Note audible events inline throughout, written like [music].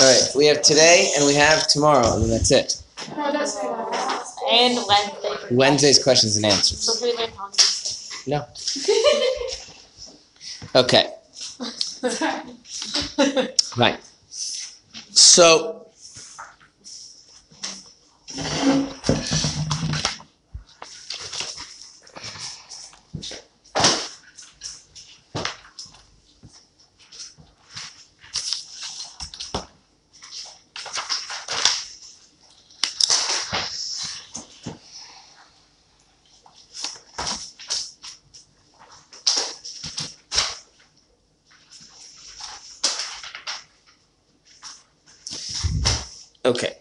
All right, we have today and we have tomorrow, and that's it. No, that's. And Wednesday. Wednesday's questions and answers. So we learned on No. Okay, right. So, okay.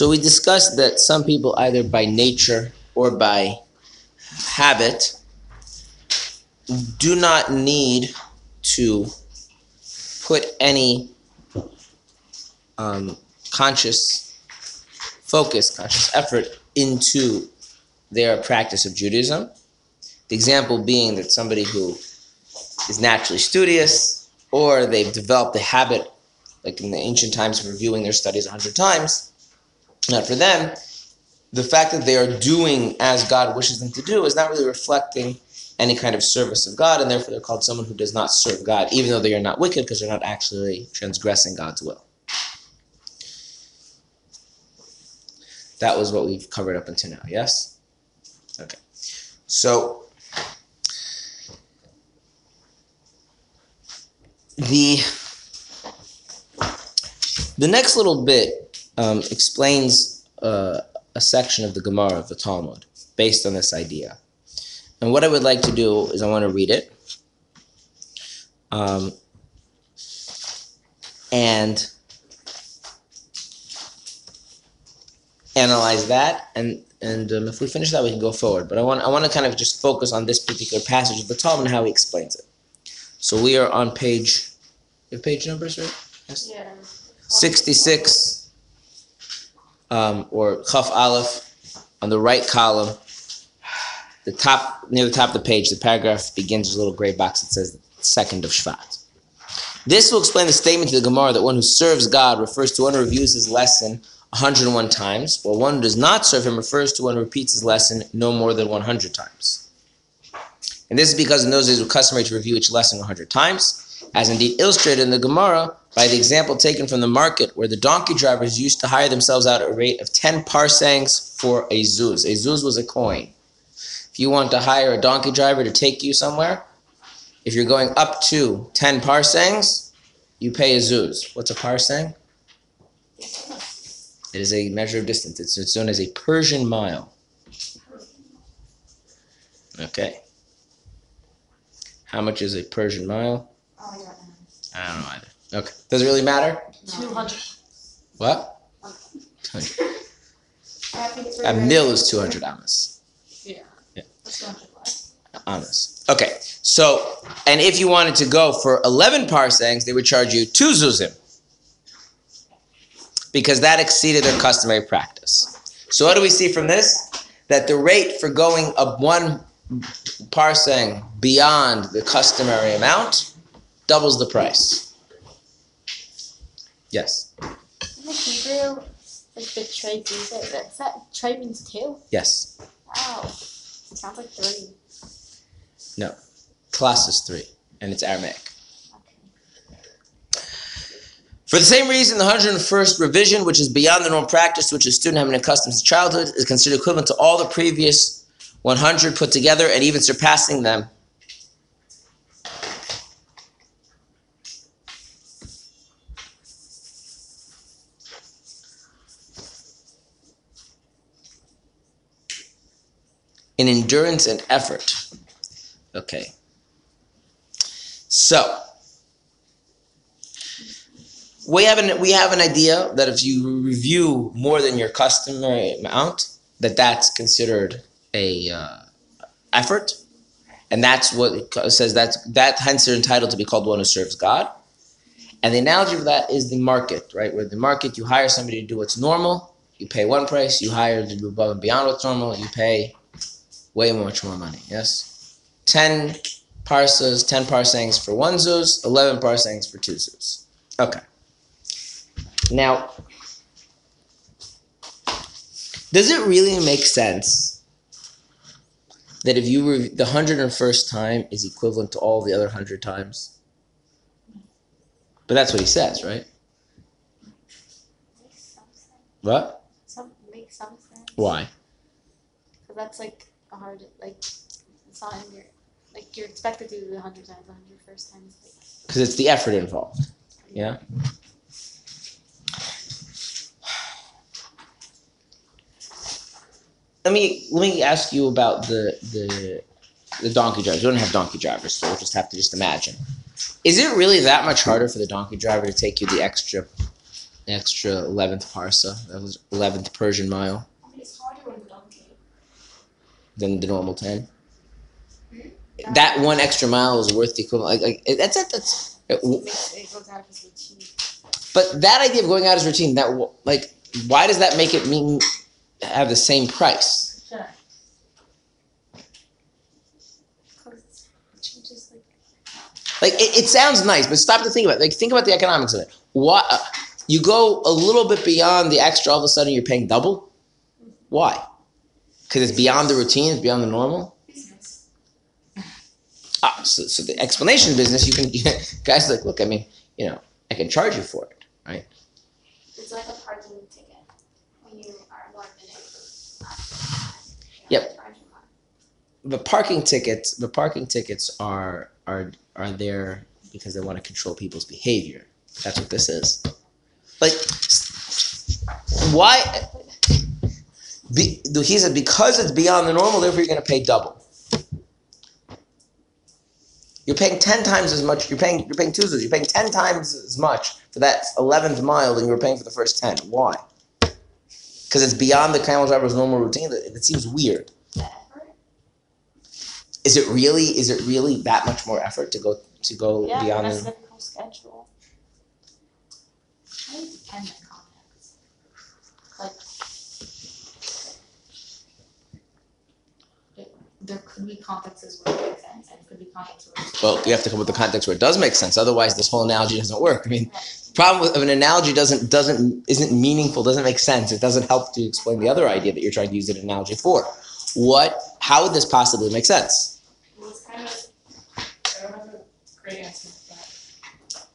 So we discussed that some people, either by nature or by habit, do not need to put any um, conscious focus, conscious effort into their practice of Judaism. The example being that somebody who is naturally studious, or they've developed the habit, like in the ancient times, of reviewing their studies a hundred times. Not for them, the fact that they are doing as God wishes them to do is not really reflecting any kind of service of God, and therefore they're called someone who does not serve God, even though they are not wicked because they're not actually transgressing God's will. That was what we've covered up until now, yes? Okay. So, the the next little bit um, explains uh, a section of the Gemara of the Talmud based on this idea. And what I would like to do is I want to read it. Um, and analyze that and and um, if we finish that we can go forward but i want i want to kind of just focus on this particular passage of the talmud and how he explains it so we are on page you have page numbers right yes Yeah. 66 um, or Chaf Aleph on the right column, the top near the top of the page, the paragraph begins with a little gray box that says second of Shvat. This will explain the statement to the Gemara that one who serves God refers to one who reviews his lesson 101 times, while one who does not serve him refers to one who repeats his lesson no more than 100 times. And this is because in those days it was customary to review each lesson 100 times, as indeed illustrated in the Gemara by the example taken from the market where the donkey drivers used to hire themselves out at a rate of 10 parsangs for a zuz. A zuz was a coin. If you want to hire a donkey driver to take you somewhere, if you're going up to 10 parsangs, you pay a zuz. What's a parsang? It is a measure of distance. It's, it's known as a Persian mile. Okay. How much is a Persian mile? Oh. I don't know either. Okay. Does it really matter? Two hundred. What? I think it's A mil is 200 amas. Yeah. Too. Amas. Okay. So, and if you wanted to go for 11 parsangs, they would charge you two zuzim. Because that exceeded their customary practice. So, what do we see from this? That the rate for going up one parsang beyond the customary amount doubles the price. Yes. In the Hebrew, like the trei that's that trei means two. Yes. Wow. Sounds like three. No. Class is three, and it's Aramaic. For the same reason, the 101st revision, which is beyond the normal practice, which a student having accustomed to childhood, is considered equivalent to all the previous 100 put together and even surpassing them. In endurance and effort. Okay. So, we have an we have an idea that if you review more than your customary amount, that that's considered a uh, effort, and that's what it says. That's that hence they're entitled to be called one who serves God. And the analogy of that is the market, right? Where the market you hire somebody to do what's normal, you pay one price. You hire to do above and beyond what's normal. You pay way much more money. Yes, ten parsas, ten parsangs for one zuz, eleven parsangs for two zuz. Okay. Now, does it really make sense that if you were the hundred and first time is equivalent to all the other hundred times? But that's what he says, right? Makes some sense. What? Some makes some sense. Why? Because that's like a hard like it's not in your like you're expected to do it a hundred times. A hundred first time Because it's the effort involved. Yeah. Let me let me ask you about the the the donkey drivers. We don't have donkey drivers, so we'll just have to just imagine. Is it really that much harder for the donkey driver to take you the extra, the extra eleventh parsa, that was eleventh Persian mile, I mean, it's harder on the donkey. Than the normal ten? Hmm? That one extra mile is worth the equivalent. Like, like that's it. That's it uh, makes it goes out of his routine. But that idea of going out as routine, that like, why does that make it mean have the same price? Sure. Because it changes like it, it sounds nice, but stop to think about it. Like, think about the economics of it. Why uh, you go a little bit beyond the extra, all of a sudden you're paying double? Mm-hmm. Why? Because it's beyond the routine, it's beyond the normal. Business. Ah, so, so the explanation business, you can [laughs] guys like, look, I mean, you know, I can charge you for it, right? It's like a parking ticket when you are one minute. Yep. the parking tickets the parking tickets are are are there because they want to control people's behavior that's what this is like why be, he said because it's beyond the normal therefore you're going to pay double you're paying 10 times as much you're paying you're paying two you're paying 10 times as much for that 11th mile than you were paying for the first 10 why because it's beyond the camel driver's normal routine it, it seems weird The effort. is it really is it really that much more effort to go to go yeah, beyond that's the, schedule it depends on context. Like, it, there could be contexts where it makes sense, and could be contexts where it's well you have to come up with the context where it does make sense. Otherwise this whole analogy doesn't work. I mean the problem with of an analogy doesn't doesn't isn't meaningful doesn't make sense. It doesn't help to explain the other idea that you're trying to use an analogy for. What how would this possibly make sense? Well, it's kind of, I don't have a great answer for that.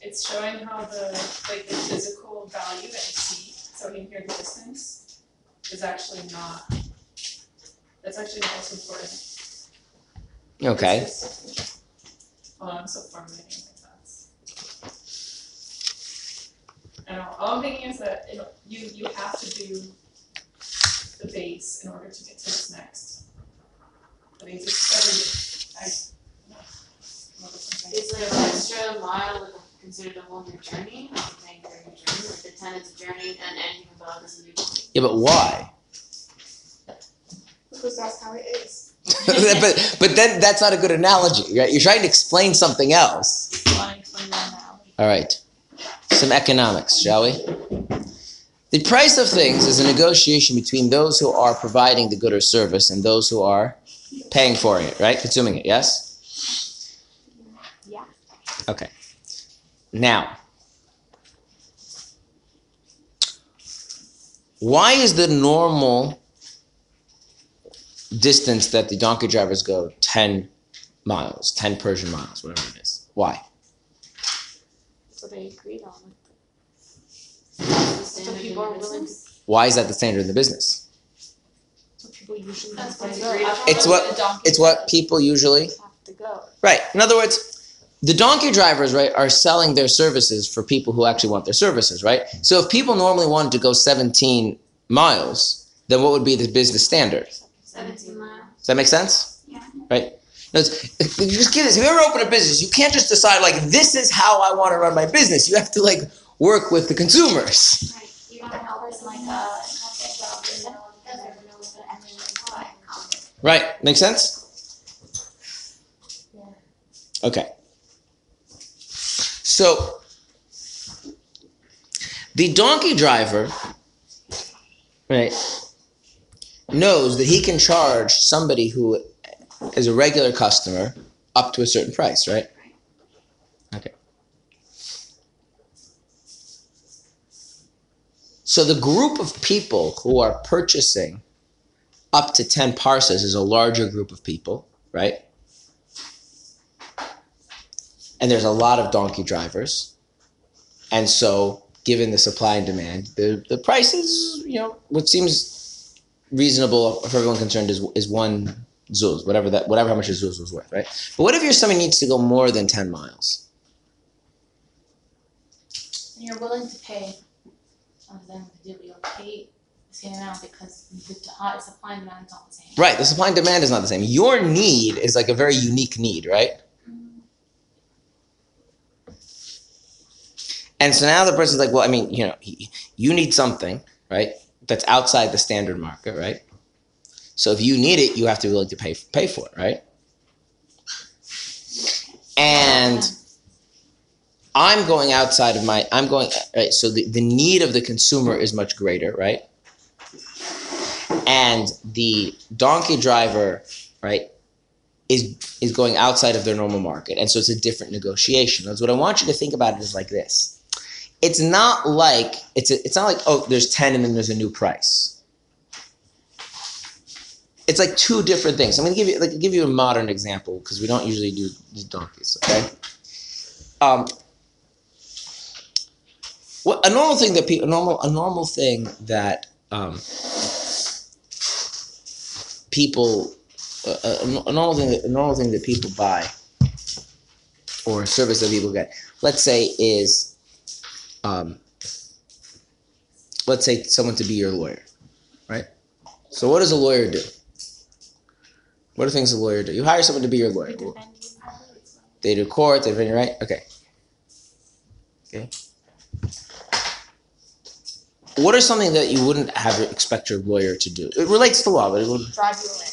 It's showing how the, like, the physical value that you see, so in here the distance, is actually not, that's actually not what's important. okay It's just- Hold on, I'm still formulating my thoughts. I don't know, all I'm thinking is that it, you, you have to do the base in order to get to this next. I think it's every, I, what was I saying? Is like an extra mile considered a whole new journey? Like you're paying for a new journey, like the ten is a journey and anything above is a new journey. yeah but why Because that's how it is. [laughs] but but then that's not a good analogy right you're trying to explain something else Want to explain that now? All right. Some economics, shall we? The price of things is a negotiation between those who are providing the good or service and those who are paying for it, right? Consuming it, yes? Yeah. Okay. Now, why is the normal distance that the donkey drivers go 10 miles, 10 Persian miles, whatever it is? Why? So they agreed on it. So people are willing Why is that the standard in the business? So people usually That's what it's go. agreed after It's the what- It's what people usually have to go. right. In other words, the donkey drivers right are selling their services for people who actually want their services, right? So if people normally wanted to go 17 miles, then what would be the business standard? Miles. Does that make sense? Yeah. Right. No, you just get this. If you ever open a business, you can't just decide like this is how I want to run my business. You have to like work with the consumers. Right. You don't help them like uh, help their job and know and never know what's gonna end in like what. Right. Make sense? Yeah. Okay. So the donkey driver right, knows that he can charge somebody who is a regular customer up to a certain price, right? Okay. So the group of people who are purchasing up to 10 parses is a larger group of people, right? And there's a lot of donkey drivers. And so, given the supply and demand, the, the price is, you know, what seems reasonable for everyone concerned is, is one zuz, whatever that, whatever how much a zuz was worth, right? But what if you're somebody needs to go more than 10 miles? And you're willing to pay, some of them you'll pay the same amount because the supply and demand is not the same. Right, the supply and demand is not the same. Your need is like a very unique need, right? Mm-hmm. And so now the person's like, well, I mean, you know, he, you need something, right? That's outside the standard market, right? So if you need it, you have to be willing to pay pay for it, right? And I'm going outside of my I'm going right, so the, the need of the consumer is much greater, right? And the donkey driver, right, is is going outside of their normal market. And so it's a different negotiation. That's what I want you to think about it is like this. It's not like it's a, it's not like oh there's 10 and then there's a new price it's like two different things. I'm going to give you like give you a modern example because we don't usually do donkeys. Okay. Um, what a normal thing that people a normal a normal thing that um, people uh, a, a normal thing that, a normal thing that people buy or a service that people get. Let's say is um, let's say someone to be your lawyer, right? So what does a lawyer do? What are things a lawyer do? You hire someone to be your lawyer. They defend you. They do court, they defend you, right? Okay. Okay. What are something that you wouldn't have expect your lawyer to do? It relates to law, but it would Drive you away.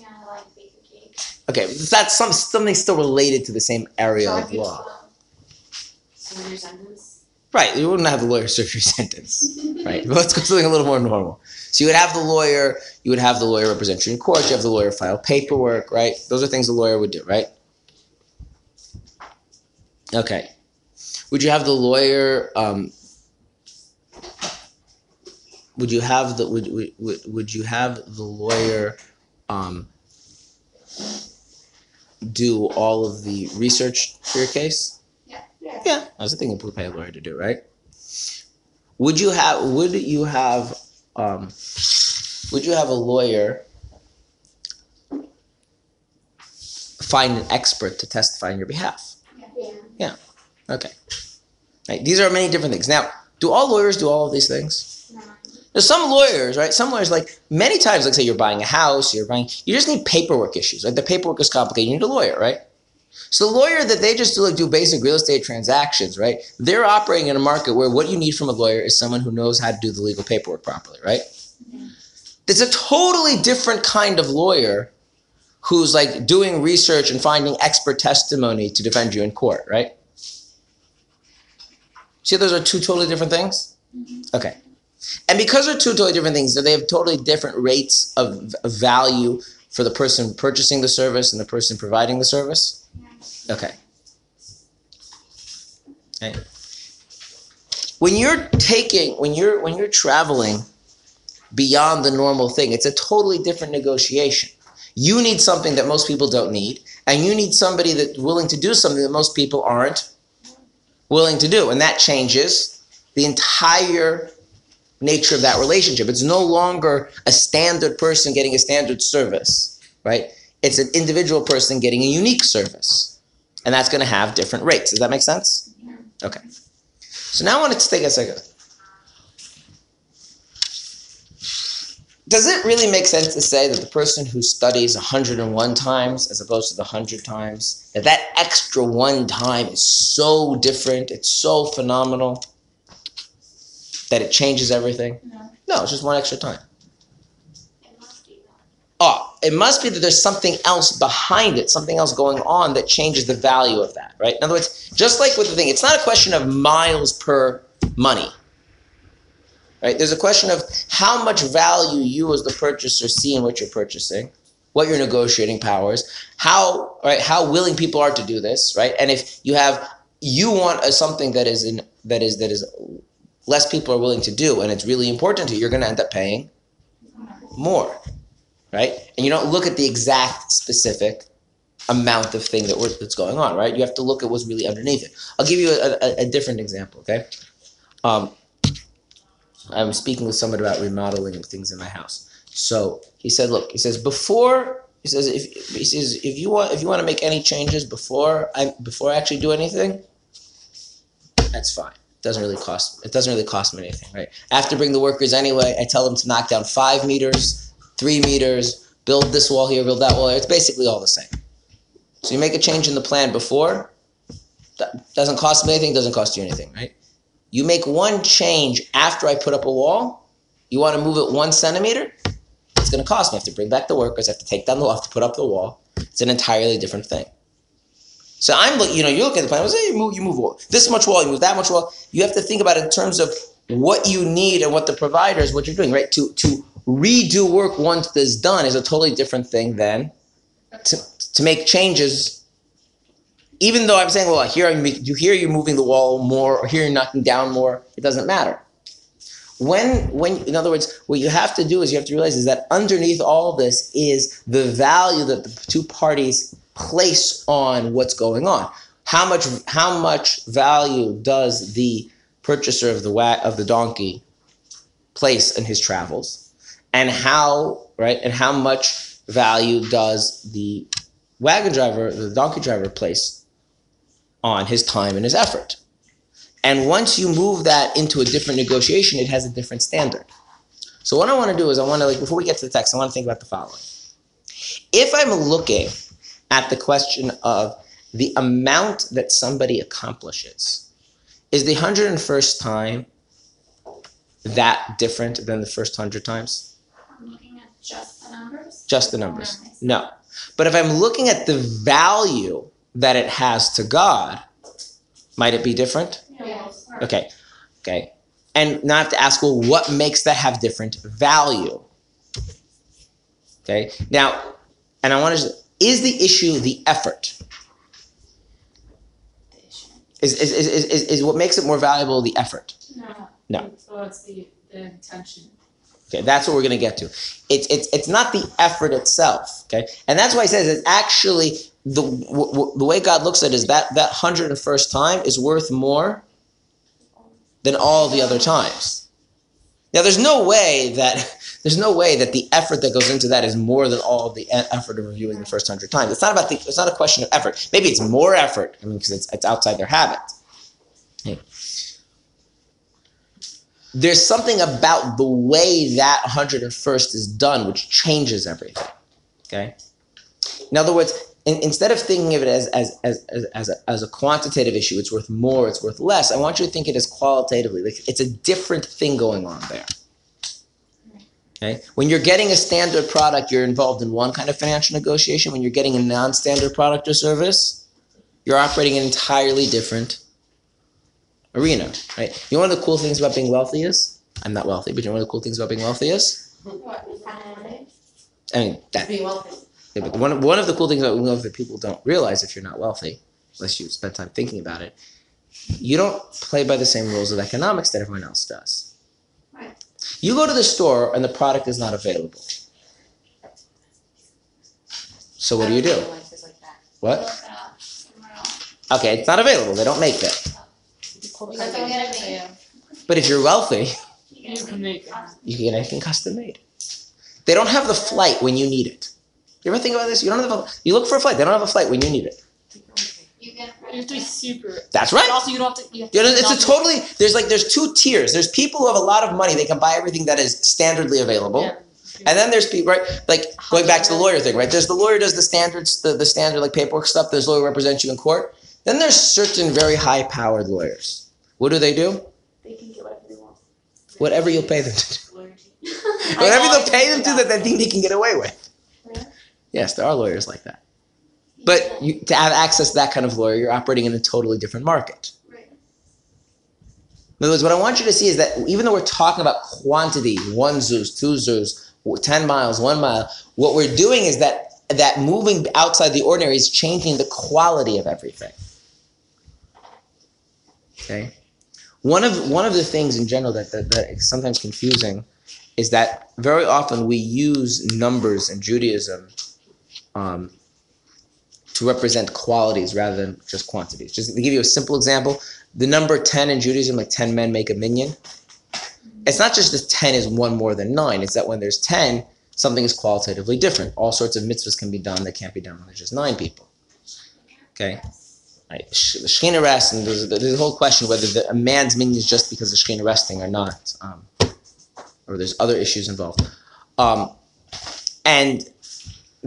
Yeah, I like bake a cake. okay. That's some something still related to the same area of law. Right. You wouldn't have the lawyer serve your [laughs] sentence. Right. But let's go to something a little more normal. So you would have the lawyer, you would have the lawyer represent you in court, you have the lawyer file paperwork, right? Those are things the lawyer would do, right? Okay. Would you have the lawyer um, would you have the would would, would- would you have the lawyer um, do all of the research for your case? Yeah. Yeah, that's the thing pay a lawyer to do, right? Would you have would you have um, would you have a lawyer find an expert to testify on your behalf? Yeah. Yeah. Okay. Right. These are many different things. Now, do all lawyers do all of these things? No. Now, some lawyers, right? Some lawyers, like many times, like say you're buying a house, you're buying, you just need paperwork issues. Like the paperwork is complicated. You need a lawyer, right? So the lawyer that they just do like do basic real estate transactions, right? They're operating in a market where what you need from a lawyer is someone who knows how to do the legal paperwork properly, right? It's a totally different kind of lawyer who's like doing research and finding expert testimony to defend you in court, right? See, those are two totally different things. Mm-hmm. Okay, and because they're two totally different things, they have totally different rates of value for the person purchasing the service and the person providing the service. Okay. Okay. When you're taking, when you're when you're traveling beyond the normal thing, it's a totally different negotiation. You need something that most people don't need, and you need somebody that's willing to do something that most people aren't willing to do, and that changes the entire nature of that relationship. It's no longer a standard person getting a standard service, right? It's an individual person getting a unique service. And that's going to have different rates. Does that make sense? Okay. So now I want to take a second. Does it really make sense to say that the person who studies 101 times as opposed to the 100 times, that that extra one time is so different, it's so phenomenal that it changes everything? No. No, it's just one extra time. It must be that. Oh, it must be that there's something else behind it, something else going on that changes the value of that, right? In other words, just like with the thing, it's not a question of miles per money. right? There's a question of how much value you as the purchaser see in what you're purchasing, what your negotiating powers, how right how willing people are to do this, right? And if you have you want a, something that is in that is that is less people are willing to do, and it's really important to you, you're going to end up paying more, right? And you don't look at the exact specific amount of thing that that's going on, right? You have to look at what's really underneath it. I'll give you a, a, a different example, okay? Um, I'm speaking with someone about remodeling things in my house. So he said, look, he says before he says if he says if you want if you want to make any changes before I before I actually do anything, that's fine. It doesn't really cost it doesn't really cost me anything, right? I have to bring the workers anyway. I tell them to knock down five meters, three meters, build this wall here, build that wall here. It's basically all the same. So you make a change in the plan before, that doesn't cost me anything, doesn't cost you anything, right? You make one change after I put up a wall, you want to move it one centimeter, it's going to cost me. I have to bring back the workers, I have to take down the wall, to put up the wall. It's an entirely different thing. So I'm, you know, you look at the plan. Say you move, you move wall. this much wall, you move that much wall. You have to think about it in terms of what you need and what the providers, what you're doing, right? To to redo work once it's done is a totally different thing than to to make changes. Even though I'm saying, well, here you here you're moving the wall more, or here you're knocking down more. It doesn't matter. When when in other words, what you have to do is you have to realize is that underneath all this is the value that the two parties place on what's going on. How much how much value does the purchaser of the wa- of the donkey place in his travels, and how right and how much value does the wagon driver, the donkey driver, place on his time and his effort? And once you move that into a different negotiation, it has a different standard. So what I want to do is I want to like before we get to the text, I want to think about the following. If I'm looking at the question of the amount that somebody accomplishes, is the 101st time that different than the first 100 times? I'm looking at just the numbers. Just the numbers. Oh, no. But if I'm looking at the value that it has to God, might it be different? Yes. Okay. Okay. And now I have to ask, well, what makes that have different value? Okay. Now, and I want to, is the issue the effort? Is, is, is, is, is, is what makes it more valuable the effort? No. No. Well, it's the, the intention. Okay, that's what we're going to get to. It's, it's, it's not the effort itself. Okay, and that's why he says it's actually the w- w- the way God looks at it is that that hundred and first time is worth more than all the other times. Now, there's no way that [laughs] there's no way that the effort that goes into that is more than all the effort of reviewing the first hundred times. It's not about the. It's not a question of effort. Maybe it's more effort. I mean, because it's it's outside their habit. There's something about the way that 101st is done which changes everything. Okay. In other words, in, instead of thinking of it as as as as, as, a, as a quantitative issue, it's worth more, it's worth less. I want you to think it as qualitatively. Like it's a different thing going on there. Okay. When you're getting a standard product, you're involved in one kind of financial negotiation. When you're getting a non-standard product or service, you're operating an entirely different arena. Right. You know one of the cool things about being wealthy is I'm not wealthy, but you know one of the cool things about being wealthy is What? I mean that Being wealthy. yeah, but one of, one of the cool things about being wealthy that people don't realize if you're not wealthy, unless you spend time thinking about it, you don't play by the same rules of economics that everyone else does. Right. You go to the store and the product is not available. So what do you do? Like. What? Look it up somewhere else. Okay, it's not available. They don't make it. That's what we gotta be. Yeah, But if you're wealthy, You you can can make it. you can get anything custom made. They don't have the flight when you need it. You ever think about this? You don't have a, you look for a flight. They don't have a flight when you need it. You get. You have to be super. That's right. And also, you don't have to. You have to You know, it's a totally there's like there's two tiers. There's people who have a lot of money, they can buy everything that is standardly available. Yeah. And then there's people right like going back to the lawyer thing, right? There's the lawyer does the standards, the, the standard like paperwork stuff, there's lawyer represents you in court. Then there's certain very high powered lawyers. What do they do? They can get whatever they want. Whatever you'll pay them to do. [laughs] Whatever they'll pay them to that. that they think they can get away with. Yes, there are lawyers like that. But you, to have access to that kind of lawyer, you're operating in a totally different market. Right. In other words, what I want you to see is that even though we're talking about quantity, one zuz, two zuz, 10 miles, one mile, what we're doing is that that moving outside the ordinary is changing the quality of everything. Okay? One of, one of the things in general that, that, that is sometimes confusing is that very often we use numbers in Judaism um, to represent qualities rather than just quantities. Just to give you a simple example, the number 10 in Judaism, like 10 men make a minyan, it's not just that 10 is one more than nine, it's that when there's 10, something is qualitatively different. All sorts of mitzvahs can be done that can't be done when there's just nine people. Okay? Right. The Shekhinah rests, and there's, there's a whole question whether the, a man's minyan is just because the Shekhinah resting or not, um, or there's other issues involved. Um, and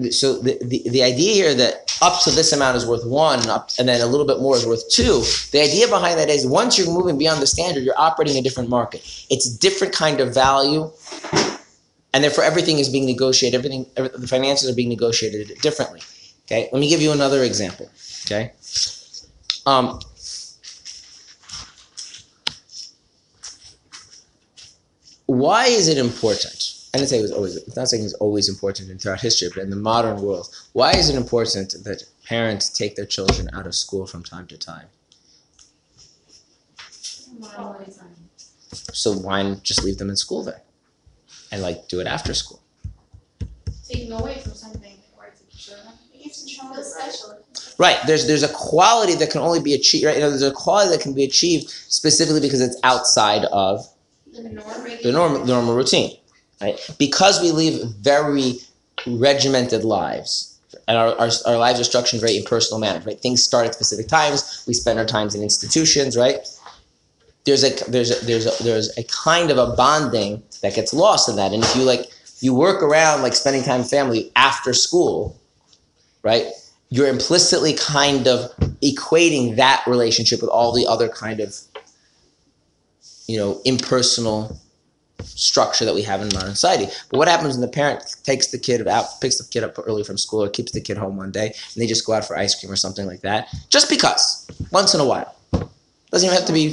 so the, the, the idea here that up to this amount is worth one, up, and then a little bit more is worth two. The idea behind that is once you're moving beyond the standard, you're operating a different market. It's a different kind of value, and therefore everything is being negotiated. Everything, every, the finances are being negotiated differently. Okay, let me give you another example. Okay, um, why is it important? I didn't say it was always. It's not saying it's always important in throughout history, but in the modern world, why is it important that parents take their children out of school from time to time? So why not just leave them in school then, and like do it after school? Taking away from something or to show them. It gives them feel special. Right. There's there's a quality that can only be achieved. Right. You know, there's a quality that can be achieved specifically because it's outside of The norm. the normal the normal routine. Right. Because we live very regimented lives, and our, our, our lives are structured in very impersonal manner. Right. Things start at specific times. We spend our times in institutions. Right. There's a there's a, there's a, there's a kind of a bonding that gets lost in that. And if you like you work around like spending time with family after school, right? You're implicitly kind of equating that relationship with all the other kind of you know impersonal structure that we have in modern society. But what happens when the parent takes the kid out, picks the kid up early from school, or keeps the kid home one day, and they just go out for ice cream or something like that, just because, once in a while, doesn't even have to be.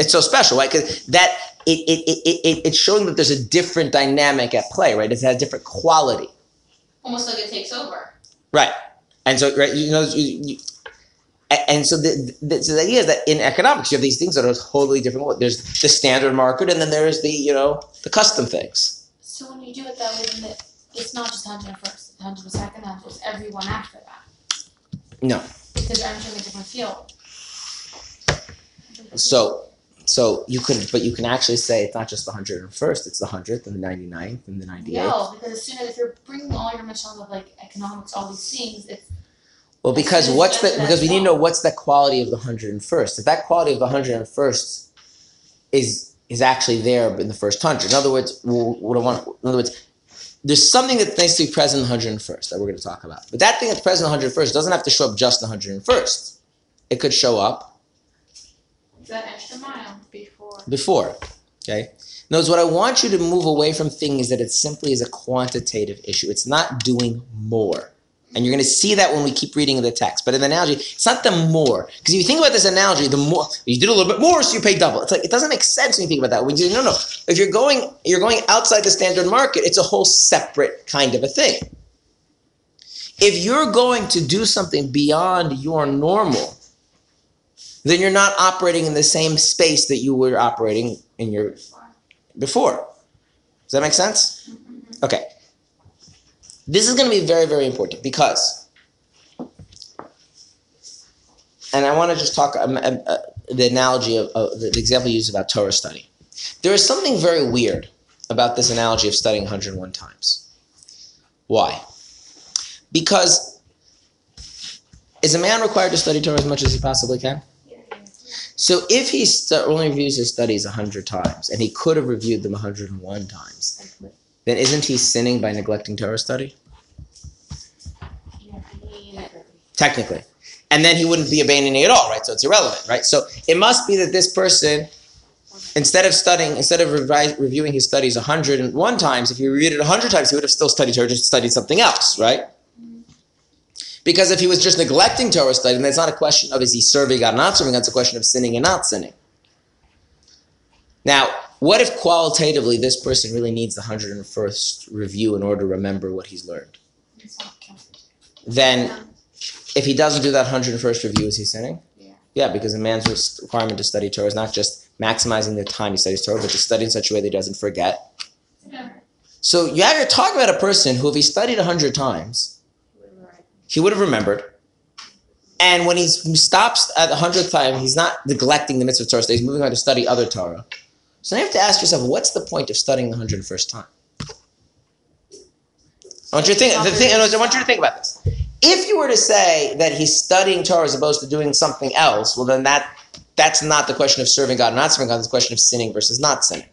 It's so special, right? Because that it, it, it, it it's showing that there's a different dynamic at play, right? It has a different quality, Almost like it takes over. right? And so, right, you know, you, you, and so the, the, so the idea is that in economics you have these things that are totally different. There's the standard market, and then there's the you know the custom things. So when you do it that way, it, it's not just 101st, 102nd, and it's everyone after that. No. Because you're entering a different field. So so you could, but you can actually say it's not just the hundred and first; it's the hundredth and the 99th and the ninety eighth. No, because as soon as if you're bringing all your machine of like economics, all these things, it's Well, because As soon as what's the because we need to know what's the quality of the hundred and first. If that quality of the hundred and first is is actually there in the first hundred. In other words, what I want. In other words, there's something that needs to be present in the hundred and first that we're going to talk about. But that thing that's present in the hundred and first doesn't have to show up just in the hundred and first. It could show up that extra mile before. before. Okay. Knows what I want you to move away from things is that it simply is a quantitative issue. It's not doing more. And you're going to see that when we keep reading the text. But in the analogy, it's not the more. Because if you think about this analogy, the more you did a little bit more, so you pay double. It's like it doesn't make sense when you think about that. When you no, no. If you're going, you're going outside the standard market. It's a whole separate kind of a thing. If you're going to do something beyond your normal, then you're not operating in the same space that you were operating in your before. Does that make sense? Okay. This is going to be very, very important because, and I want to just talk um, um, uh, the analogy of uh, the, example used about Torah study. There is something very weird about this analogy of studying 101 times. Why? Because is a man required to study Torah as much as he possibly can? So if he only reviews his studies 100 times and he could have reviewed them 101 times, then isn't he sinning by neglecting Torah study? Technically. And then he wouldn't be abandoning it all, right? So it's irrelevant, right? So it must be that this person, instead of studying, instead of revi- reviewing his studies 101 times, if he reviewed it 100 times, he would have still studied Torah, just studied something else, right? Because if he was just neglecting Torah study, then it's not a question of is he serving God or not serving God, it's a question of sinning and not sinning. Now, what if qualitatively this person really needs the 101st review in order to remember what he's learned? Then, if he doesn't do that 101st review, is he sinning? Yeah. Yeah, because a man's requirement to study Torah is not just maximizing the time he studies Torah, but to study in such a way that he doesn't forget. Yeah. So you have to talk about a person who, if he studied 100 times, he would have remembered. And when he stops at the 100th time, he's not neglecting the mitzvah of Torah, so he's moving on to study other Torah. So now you have to ask yourself, what's the point of studying the 101st time? I want you to think, the thing, I want you to think about this. If you were to say that he's studying Torah as opposed to doing something else, well, then that that's not the question of serving God or not serving God. It's the question of sinning versus not sinning.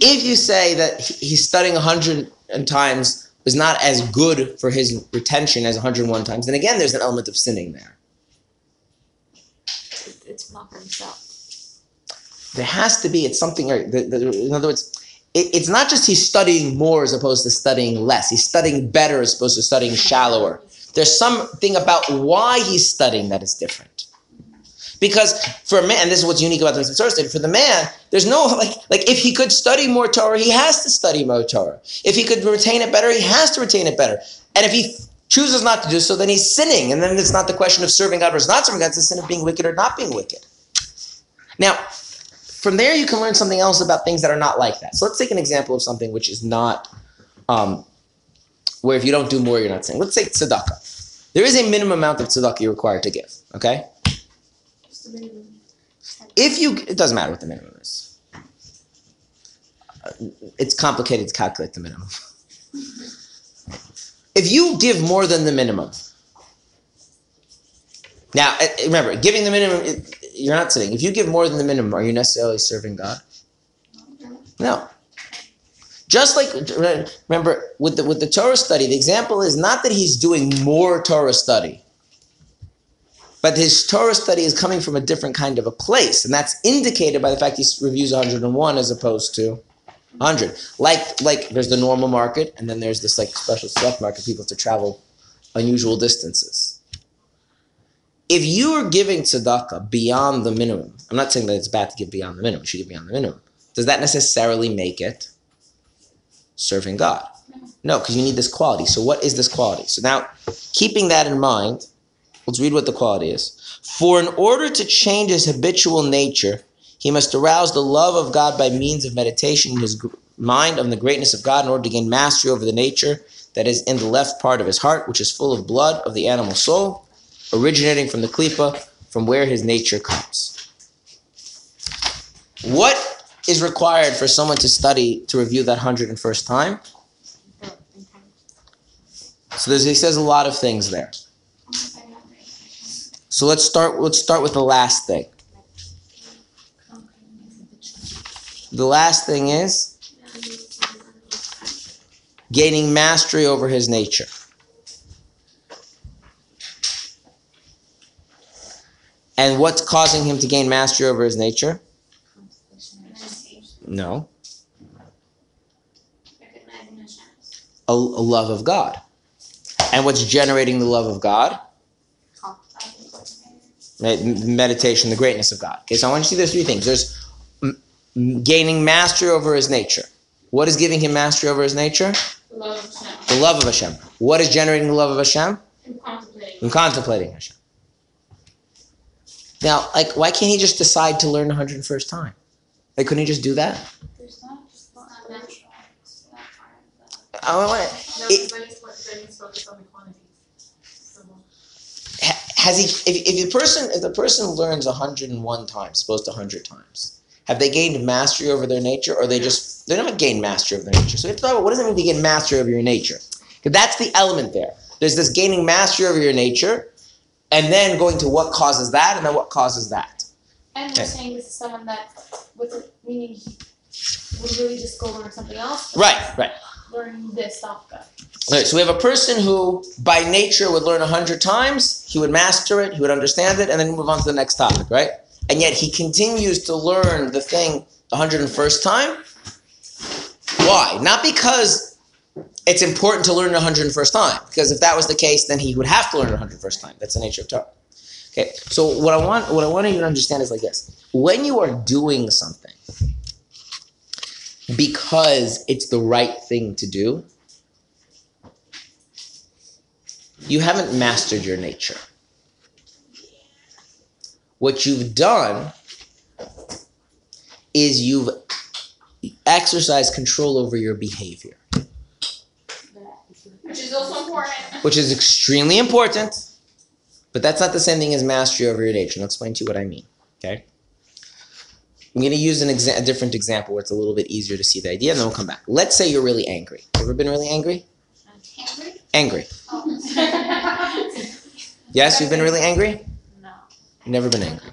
If you say that he's studying 100 times is not as good for his retention as 101 times, then again, there's an element of sinning there. It's not for himself. There has to be, it's something, the, the, in other words, it, it's not just he's studying more as opposed to studying less. He's studying better as opposed to studying shallower. There's something about why he's studying that is different. Because for a man, and this is what's unique about the Torah study, for the man, there's no like like if he could study more Torah, he has to study more Torah. If he could retain it better, he has to retain it better. And if he chooses not to do so, then he's sinning. And then it's not the question of serving God versus not serving God, it's the sin of being wicked or not being wicked. Now, from there you can learn something else about things that are not like that. So let's take an example of something which is not um, where if you don't do more, you're not saying. Let's say tzedakah. There is a minimum amount of tzedakah you're required to give. Okay? If you, it doesn't matter what the minimum is. Uh, It's complicated to calculate the minimum. [laughs] If you give more than the minimum, now uh, remember, giving the minimum, it- you're not sinning. If you give more than the minimum, are you necessarily serving God? No. Just like remember with the with the Torah study, the example is not that he's doing more Torah study, but his Torah study is coming from a different kind of a place, and that's indicated by the fact he reviews 101 as opposed to 100. Like like there's the normal market, and then there's this like special select market. People have to travel unusual distances. If you are giving tzedakah beyond the minimum, I'm not saying that it's bad to give beyond the minimum. You should give beyond the minimum. Does that necessarily make it serving God? No, because you need this quality. So what is this quality? So now, keeping that in mind, let's read what the quality is. For in order to change his habitual nature, he must arouse the love of God by means of meditation in his mind on the greatness of God in order to gain mastery over the nature that is in the left part of his heart, which is full of blood of the animal soul, originating from the klipa, from where his nature comes. What is required for someone to study to review that 101st time? So there's, he says a lot of things there. So let's start. Let's start with the last thing. The last thing is gaining mastery over his nature. And what's causing him to gain mastery over his nature? No, Recognizing Hashem. a, a love of God. And what's generating the love of God? Med- Meditation, the greatness of God. Okay, so I want you to see there's three things. There's m- gaining mastery over his nature. What is giving him mastery over his nature? Love of Hashem. The love of Hashem. What is generating the love of Hashem? And contemplating. From contemplating Hashem. Now, like, why can't he just decide to learn the 101st time? Like, couldn't he just do that? There's not, It's not natural. It's not part of. I want No, It- because then he's, then he's on the quantities. Has he if, if the person if the person learns 101 times supposed to 100 times have they gained mastery over their nature or they just they don't gain mastery over their nature so we have to talk about what does it mean to gain mastery over your nature because that's the element there there's this gaining mastery over your nature and then going to what causes that and then what causes that and Okay. we're saying this is someone that, with the, meaning he would really just go learn something else. right right Learn this. Good. Okay, so we have a person who, by nature, would learn a hundred times. He would master it. He would understand it, and then move on to the next topic, right? And yet he continues to learn the thing the hundred and first time. Why? Not because it's important to learn and first time. Because if that was the case, then he would have to learn and first time. That's the nature of Torah. Okay. So what I want, what I want you to understand is like this: when you are doing something, because it's the right thing to do, you haven't mastered your nature. What you've done is you've exercised control over your behavior, which is extremely important, but that's not the same thing as mastery over your nature. And I'll explain to you what I mean. Okay? I'm going to use an exa- a different example where it's a little bit easier to see the idea, and then we'll come back. Let's say you're really angry. Ever been really angry? Angry? Angry. [laughs] Oh. Yes, you've been really angry? No, never been angry.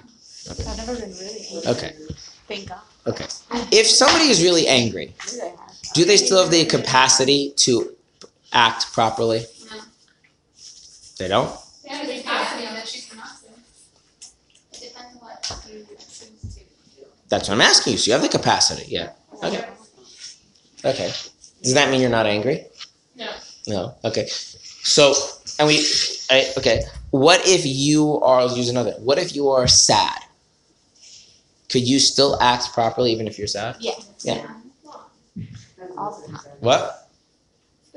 I've never been really angry. Okay. Thank God. Okay. If somebody is really angry, Maybe I have. do they still have the capacity to act properly? No. They don't? Yeah, there's capacity on that she's not to. It depends on what you choose to do. That's what I'm asking you. So you have the capacity. Yeah. Okay. Okay. Does that mean you're not angry? No. No. Okay. So, and we, I, okay. What if you are, I'll use another. What if you are sad? Could you still act properly even if you're sad? Yeah. Yeah. All. What?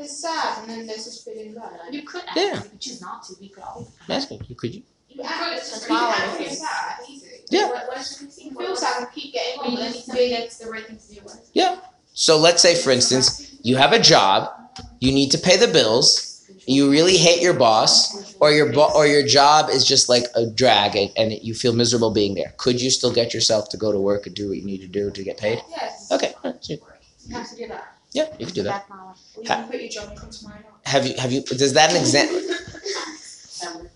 It's sad, and then there's this feeling good. You could act, Yeah. choose not to, we could always. I'm you. Could you? You could, just, That's you not can what act I when you're sad, easy. Yeah. What, what is You feel sad and keep getting But on, you but need it's something that's the right thing to do with. So let's say, for instance, you have a job, you need to pay the bills, you really hate your boss, or your bo- or your job is just like a drag, and, and you feel miserable being there. Could you still get yourself to go to work and do what you need to do to get paid? Yes. Okay, You have to do that. Yeah, you can do that. That's not what- Or you Ha- can your job come to. Have you have you? Does that an example? [laughs]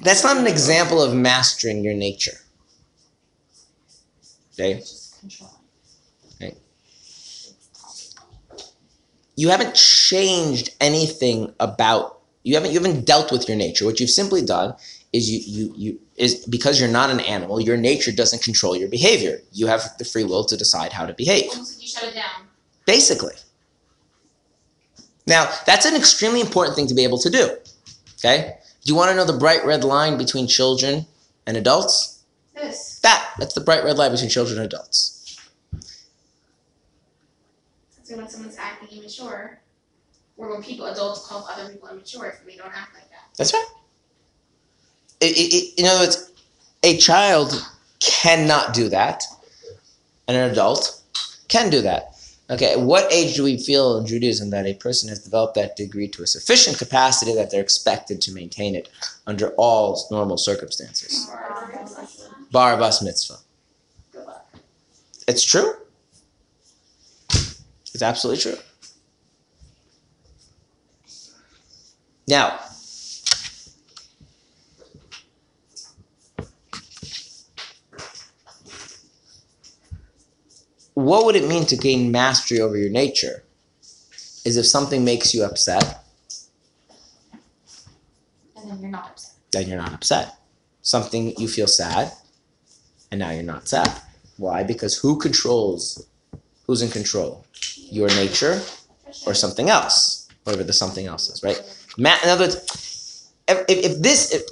That's not an example of mastering your nature. Okay. Just you haven't changed anything about you haven't you haven't dealt with your nature what you've simply done is you you you is because you're not an animal your nature doesn't control your behavior you have the free will to decide how to behave Almost like you shut it down. Basically now that's an extremely important thing to be able to do okay do you want to know the bright red line between children and adults This. that that's the bright red line between children and adults So when someone's acting immature, or when people, adults call other people immature if they don't act like that. That's right. It, it, it, in other words, a child cannot do that, and an adult can do that. Okay, at what age do we feel in Judaism that a person has developed that degree to a sufficient capacity that they're expected to maintain it under all normal circumstances? Bar bas mitzvah. It's true. It's absolutely true. Now, what would it mean to gain mastery over your nature? Is if something makes you upset, And then you're not upset. then you're not upset. Something you feel sad, and now you're not sad. Why? Because who controls? Who's in control? Your nature or something else, whatever the something else is, right? In other words, if, if, if this, if,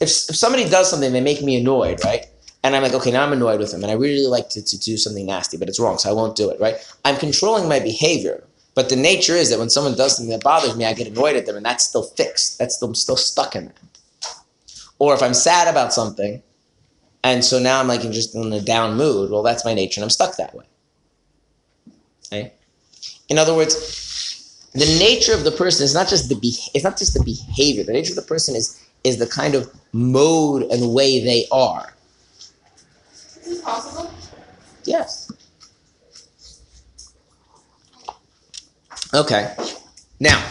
if if somebody does something, they make me annoyed, right? And I'm like, okay, now I'm annoyed with them, and I really like to, to do something nasty, but it's wrong, so I won't do it, right? I'm controlling my behavior, but the nature is that when someone does something that bothers me, I get annoyed at them, and that's still fixed. That's still, I'm still stuck in that. Or if I'm sad about something, and so now I'm like just in a down mood, well, that's my nature, and I'm stuck that way. Okay? In other words, the nature of the person is not just the be- it's not just the behavior. The nature of the person is is the kind of mode and way they are. Is possible? Yes. Okay. Now,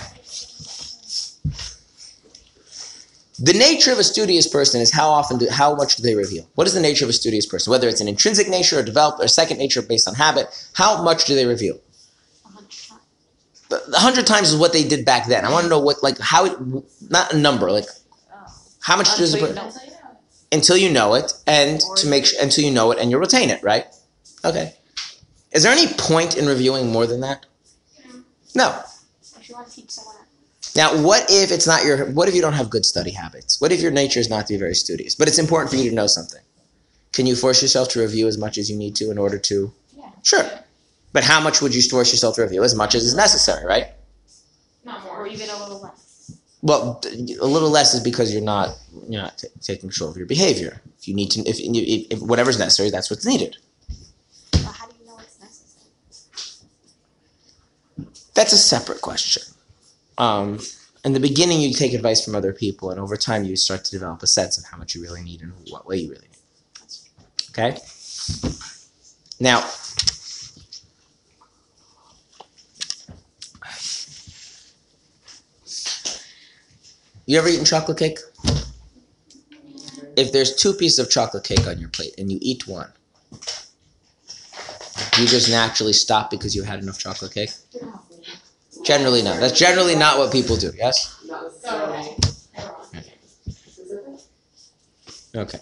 the nature of a studious person is how often do how much do they reveal? What is the nature of a studious person? Whether it's an intrinsic nature or developed or second nature based on habit, how much do they reveal? A hundred times. The the hundred times is what they did back then. I want to know what like how it, not a number like how much does a Until you know. So, yeah. until you know it and to make sure until you know it and you retain it, right? Okay. Is there any point in reviewing more than that? No. If you want to someone Now, what if it's not your? What if you don't have good study habits? What if your nature is not to be very studious, but it's important for you to know something? Can you force yourself to review as much as you need to in order to? Yeah. Sure. But how much would you force yourself to review? As much as is necessary, right? Not more. Or even a little less. Well, a little less is because you're not you're not t- taking control of your behavior. If you need to, if, if, if whatever's necessary, that's what's needed. But how do you know it's necessary? That's a separate question. Um, in the beginning, you take advice from other people, and over time, you start to develop a sense of how much you really need and what way you really need. Okay. Now, you ever eaten chocolate cake? If there's two pieces of chocolate cake on your plate and you eat one, you just naturally stop because you had enough chocolate cake. Generally, not. That's generally not what people do. Yes. Okay.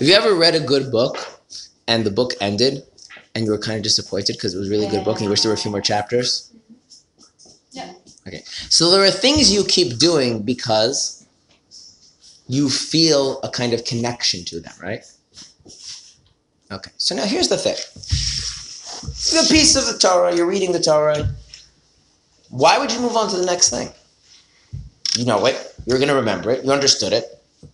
Have you ever read a good book and the book ended and you were kind of disappointed because it was a really good book and you wish there were a few more chapters? Yeah. Okay. So there are things you keep doing because you feel a kind of connection to them, right? Okay. So now here's the thing. The piece of the Torah, you're reading the Torah. Why would you move on to the next thing? You know it. You're gonna remember it. You understood it.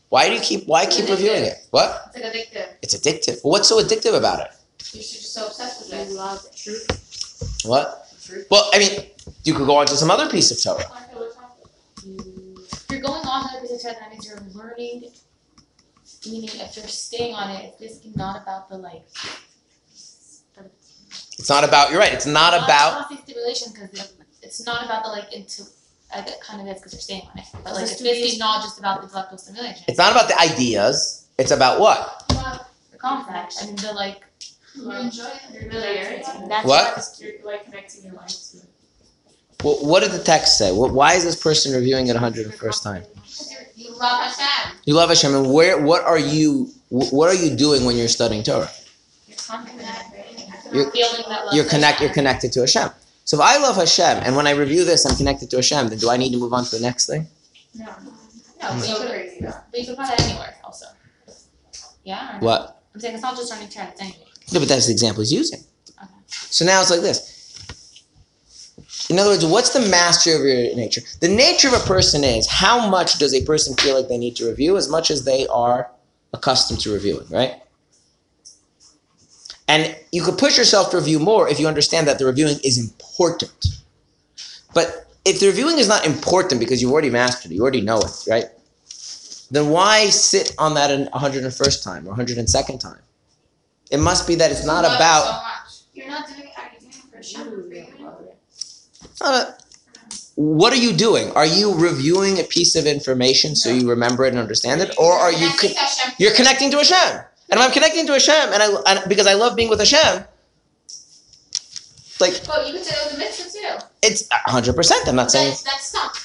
Why do you keep? Why keep reviewing it? What? It's like addictive. It's addictive. What's so addictive about it? You're just so obsessed with You it. love it. What? Well, I mean, you could go on to some other piece of Torah. If you're going on to a piece of Torah, that means you're learning. Meaning, if you're staying on it, it's just not about the like. It's not about. You're right. It's not about. Not stimulation because it's not about the like into. Uh, I get kind of is because you're staying on it, but like It's it's basically be- not just about the intellectual stimulation. It's not about the ideas. It's about what? the concept. I mean, the like. You enjoy it. Familiarity. That's What? why- You're like connecting your life to. Well, what did the text say? What, why is this person reviewing it a hundred and first time? You love Hashem. You love Hashem, and where? What are you? What are you doing when you're studying Torah? You're. You're- feeling that love. You're connect. You're connected to Hashem. So if I love Hashem, and when I review this, I'm connected to Hashem, then do I need to move on to the next thing? No, No, but you so could, crazy though. but you could apply that anywhere also. Yeah. What? I'm saying it's not just learning Torah. It's anything. No, but that's the example he's using. So now it's like this. In other words, what's the master of your nature? The nature of a person is how much does a person feel like they need to review as much as they are accustomed to reviewing, right? And you could push yourself to review more if you understand that the reviewing is important. But if the reviewing is not important because you've already mastered it, you already know it, right? Then why sit on that in 101st time or 102nd time? It must be that it's not You about So. You're not doing it. Are you doing it for Hashem for you? Uh, what are you doing? Are you reviewing a piece of information so you remember it and understand it, or are you con- you're connecting to Hashem? And if I'm connecting to Hashem, and I and because I love being with Hashem, like But you could say it was a mitzvah too. it's hundred percent. I'm not saying That's that's not.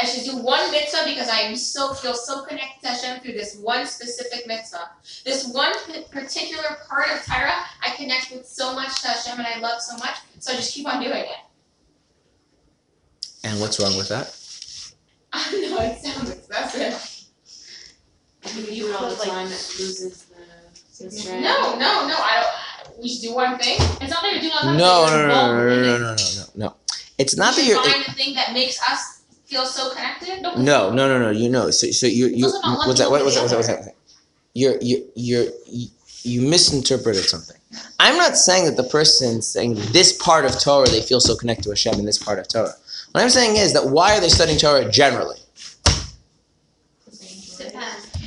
I should do one mitzvah because I am so feel so connected to Hashem through this one specific mitzvah. This one particular part of Torah, I connect with so much to Hashem and I love so much, so I just keep on doing it. And what's wrong with that? [laughs] I know it sounds excessive. If you do it all the time, it loses the, the strength. No, no, no. I don't. We should do one thing. It's not that you're doing all No, that. no, no, no, no, no, no, no, no, no. It's not that you're. find the thing that makes us feel so connected. No, No, no, no. You know. So, so you, you. also not one What's that? What, what's that? What's that? What's that? You're, you, you're, you, you misinterpreted something. I'm not saying that the person saying this part of Torah they feel so connected to Hashem in this part of Torah. What I'm saying is that why are they studying Torah generally?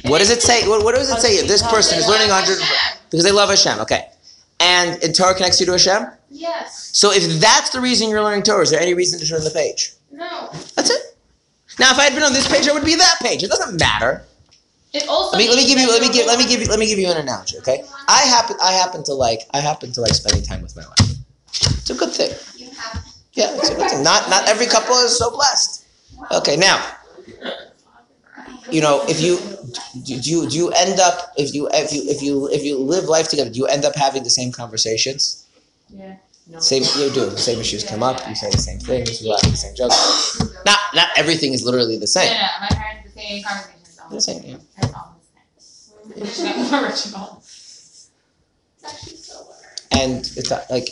What does it say? What, what does it say? This person is learning 100 because they love Hashem. Okay, and, and Torah connects you to Hashem. Yes. So if that's the reason you're learning Torah, is there any reason to turn the page? No. That's it. Now, if I had been on this page, I would be that page. It doesn't matter. It also Let me let me give you let me give let me give you let me give you an analogy. Okay, I happen I happen to like I happen to like spending time with my wife. It's a good thing. You have. Yeah, it's a good thing. Not not every couple is so blessed. Okay, now you know if you do you do you end up if you if you if you if you live life together, do you end up having the same conversations? Yeah. No. Same you do. The same issues come up. You say the same things. You laugh at the same jokes. [laughs] Not not everything is literally the same. no, no, my parents the same conversations. all The same. Yeah. That's all the same. [laughs] Original. It's actually so and it's not, like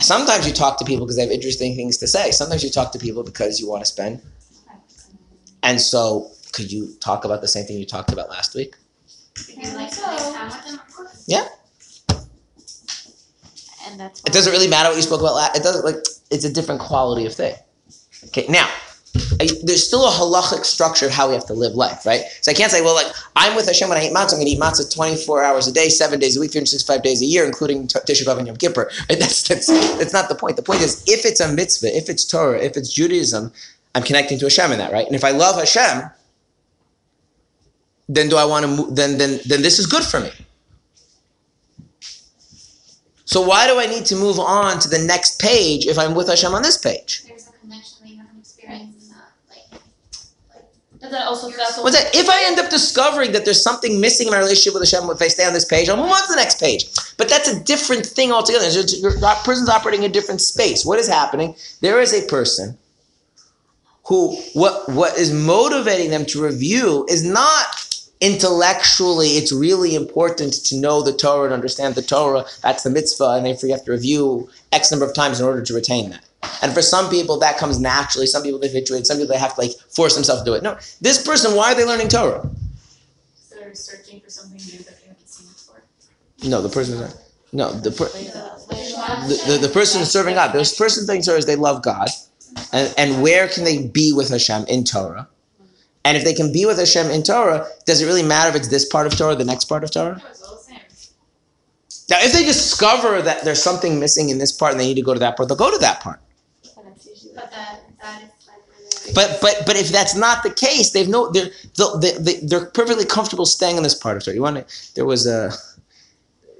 sometimes you talk to people because they have interesting things to say. Sometimes you talk to people because you want to spend. And so, could you talk about the same thing you talked about last week? Yeah. you And that's It doesn't really matter what you spoke about. La- it doesn't like it's a different quality of thing. Okay, now there's still a halachic structure of how we have to live life, right? So I can't say, well, like I'm with Hashem when I eat matzah. I'm going to eat matzah 24 hours a day, seven days a week, 365 days a year, including t- Tisha B'av and Yom Kippur. [laughs] Right? That's that's that's not the point. The point is, if it's a mitzvah, if it's Torah, if it's Judaism, I'm connecting to Hashem in that, right? And if I love Hashem, then do I want to? Mo- then then then this is good for me. So why do I need to move on to the next page if I'm with Hashem on this page? There's a connection that you haven't experienced that, like, But then also What's that? If I end up discovering that there's something missing in my relationship with Hashem, if I stay on this page, I'll move on to the next page. But that's a different thing altogether. Your person's operating in a different space. What is happening? There is a person who what what is motivating them to review is not intellectually it's really important to know the Torah and understand the Torah. That's the mitzvah, and therefore you have to review X number of times in order to retain that. And for some people that comes naturally. Some people they habituate. Some people they have to like force themselves to do it. No, this person, why are they learning Torah? So they're searching for something new that they haven't seen before. No, the person is no the per, the, the, the person is serving God. This person thinks Torah is they love God, and and where can they be with Hashem in Torah? And if they can be with Hashem in Torah, does it really matter if it's this part of Torah, or the next part of Torah? Now, if they discover that there's something missing in this part and they need to go to that part, they'll go to that part. but. But but if that's not the case, they've no they're they- they're perfectly comfortable staying in this part of Torah. You want to? There was a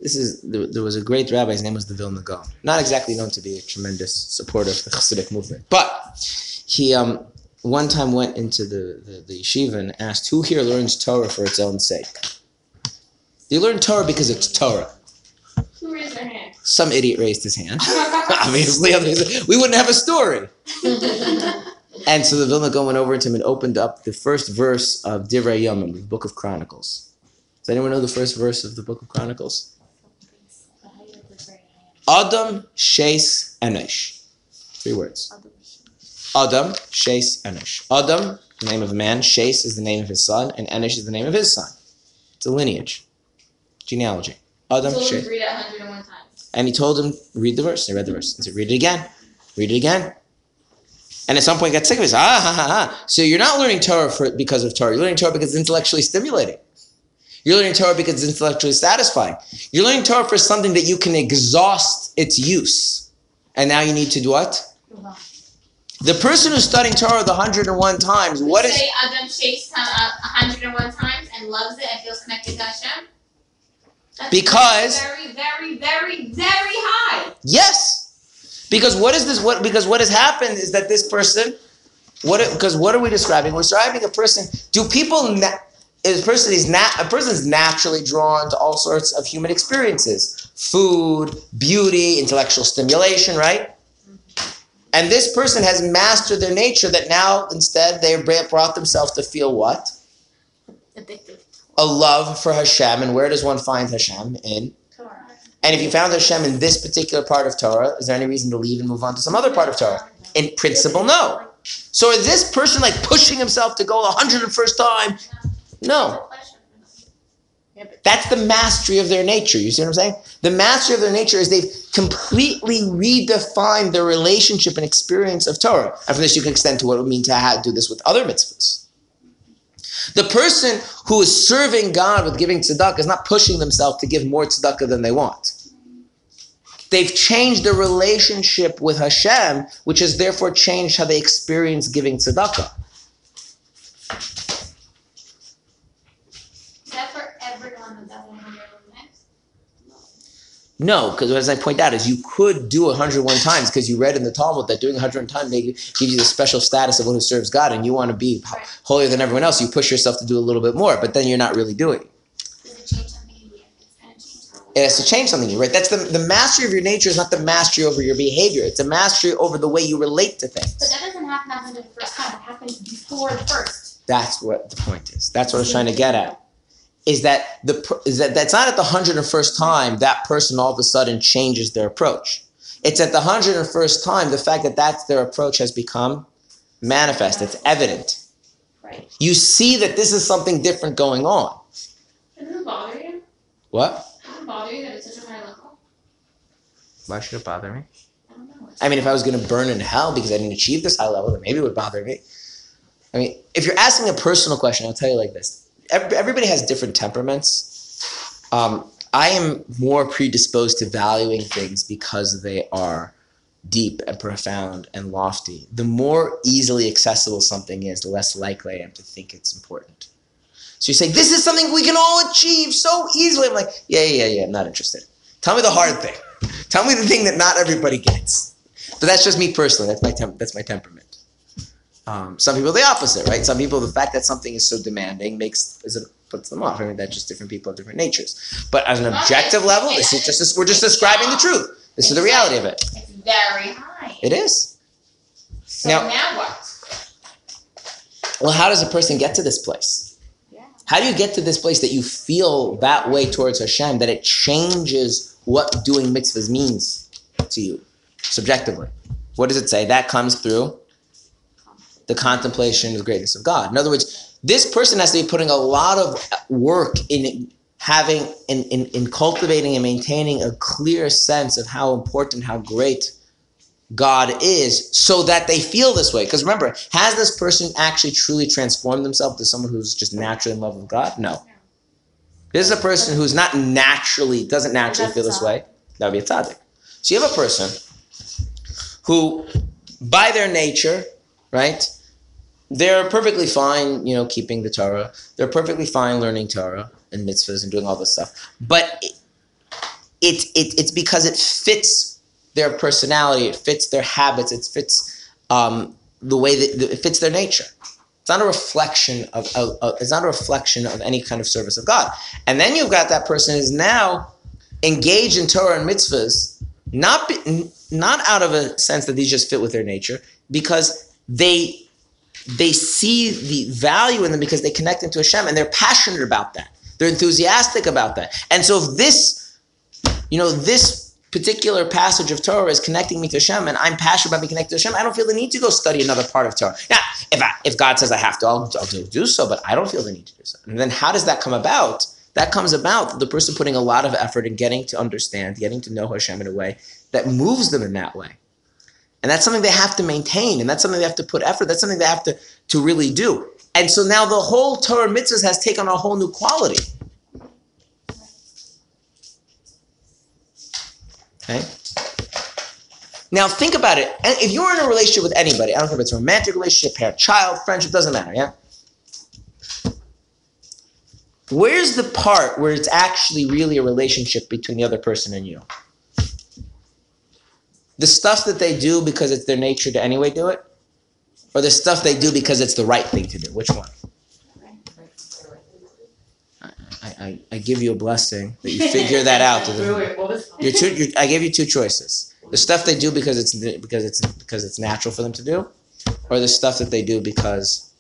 this is there, there was a great rabbi. His name was the Vilna Gaon. Not exactly known to be a tremendous supporter of the Hasidic movement, but he um one time went into the, the, the yeshiva and asked who here learns Torah for its own sake. You learn Torah because it's Torah? Who raised their hand? Some idiot raised his hand. [laughs] [laughs] Obviously, otherwise we wouldn't have a story. [laughs] And so the Vilna Gaon went over to him and opened up the first verse of Divrei Yomim, the Book of Chronicles. Does anyone know the first verse of the Book of Chronicles? Adam Sheis Enosh. Three words. Adam Sheis Enosh. Adam, the name of a man. Sheis is the name of his son, and Enosh is the name of his son. It's a lineage, genealogy. Adam Told him Sheis. to read it 101 times. And he told him, read the verse. They read the verse. He said, read it again. Read it again. And at some point, he got sick of it. Said, Ah, ha, ha, ha. So you're not learning Torah for, because of Torah. You're learning Torah because it's intellectually stimulating. You're learning Torah because it's intellectually satisfying. You're learning Torah for something that you can exhaust its use. And now you need to do what? The person who's studying Torah the 101 times, what is. Say Adam uh, 101 times and loves it and feels connected to Hashem. That's Because- very, very, very, very high. Yes, because what is this? What because what has happened is that this person, what? Because what are we describing? We're describing a person. Do people? Na- is a person is nat a person is naturally drawn to all sorts of human experiences, food, beauty, intellectual stimulation, right? And this person has mastered their nature that now instead they brought themselves to feel what? Addictive. A love for Hashem. And where does one find Hashem? In Torah. and if you found Hashem in this particular part of Torah, is there any reason to leave and move on to some other part of Torah? In principle, no. So is this person like pushing himself to go the 101st time? No. That's the mastery of their nature. You see what I'm saying? The mastery of their nature is they've completely redefined their relationship and experience of Torah. And from this, you can extend to what it would mean to ha- do this with other mitzvahs. The person who is serving God with giving tzedakah is not pushing themselves to give more tzedakah than they want. They've changed their relationship with Hashem, which has therefore changed how they experience giving tzedakah. Is that for everyone that doesn't have their own mix? No, because as I point out, is you could do 101 times because you read in the Talmud that doing 101 times they give you the special status of one who serves God, and you want to be holier than everyone else. You push yourself to do a little bit more, but then you're not really doing it. It change something in you? It's gonna change something. It has to change something, in you, right? That's the the mastery of your nature is not the mastery over your behavior. It's a mastery over the way you relate to things But that doesn't happen after the first time. It happens before the first. That's what the point is. That's what I was trying to get at. Is that the is that that's not at the hundred and first time that person all of a sudden changes their approach. It's at the hundred and first time the fact that that's their approach has become manifest. It's evident. Right. You see that this is something different going on. Doesn't it bother you? What? Doesn't it bother you that it's such a high level? Why should it bother me? I don't know. I mean, if I was going to burn in hell because I didn't achieve this high level, then maybe it would bother me. I mean, if you're asking a personal question, I'll tell you like this: Ev- everybody has different temperaments. Um, I am more predisposed to valuing things because they are deep and profound and lofty. The more easily accessible something is, the less likely I am to think it's important. So you say, "This is something we can all achieve so easily." I'm like, "Yeah, yeah, yeah. I'm not interested. Tell me the hard thing. Tell me the thing that not everybody gets." But that's just me personally. That's my temp- that's my temperament. Um, some people the opposite, right? Some people, the fact that something is so demanding makes is it puts them off. I mean, that's just different people have different natures. But as an objective level, this is just we're just describing the truth. This is the reality of it. It's very high. It is. So Now- now what? Well, how does a person get to this place? Yeah. How do you get to this place that you feel that way towards Hashem, that it changes what doing mitzvahs means to you subjectively? What does it say? That comes through the contemplation of the greatness of God. In other words, this person has to be putting a lot of work in having in, in, in cultivating and maintaining a clear sense of how important, how great God is, so that they feel this way. Because remember, has this person actually truly transformed themselves to someone who's just naturally in love with God? No. This is a person who's not naturally, doesn't naturally feel this way. That would be a tzaddik. So you have a person who, by their nature, right, they're perfectly fine, you know, keeping the Torah. They're perfectly fine learning Torah and mitzvahs and doing all this stuff. But it, it, it it's because it fits their personality, it fits their habits, it fits um, the way that it fits their nature. It's not a reflection of, of it's not a reflection of any kind of service of God. And then you've got that person who's now engaged in Torah and mitzvahs, not be, not out of a sense that these just fit with their nature, because they they see the value in them because they connect them into Hashem and they're passionate about that. They're enthusiastic about that. And so if this, you know, this particular passage of Torah is connecting me to Hashem and I'm passionate about being connected to Hashem, I don't feel the need to go study another part of Torah. Now, if, I, if God says I have to, I'll, I'll do, do so, but I don't feel the need to do so. And then how does that come about? That comes about the person putting a lot of effort in getting to understand, getting to know Hashem in a way that moves them in that way. And that's something they have to maintain, and that's something they have to put effort. That's something they have to, to really do. And so now the whole Torah mitzvahs has taken on a whole new quality. Okay? Now think about it. If you're in a relationship with anybody, I don't care if it's a romantic relationship, parent, child, friendship, doesn't matter, yeah? Where's the part where it's actually really a relationship between the other person and you? The stuff that they do because it's their nature to anyway do it? Or the stuff they do because it's the right thing to do? Which one? I, I, I give you a blessing that you figure that out. Wait, wait, what? You're two, you're, I gave you two choices: the stuff they do because it's because it's because it's natural for them to do, or the stuff that they do because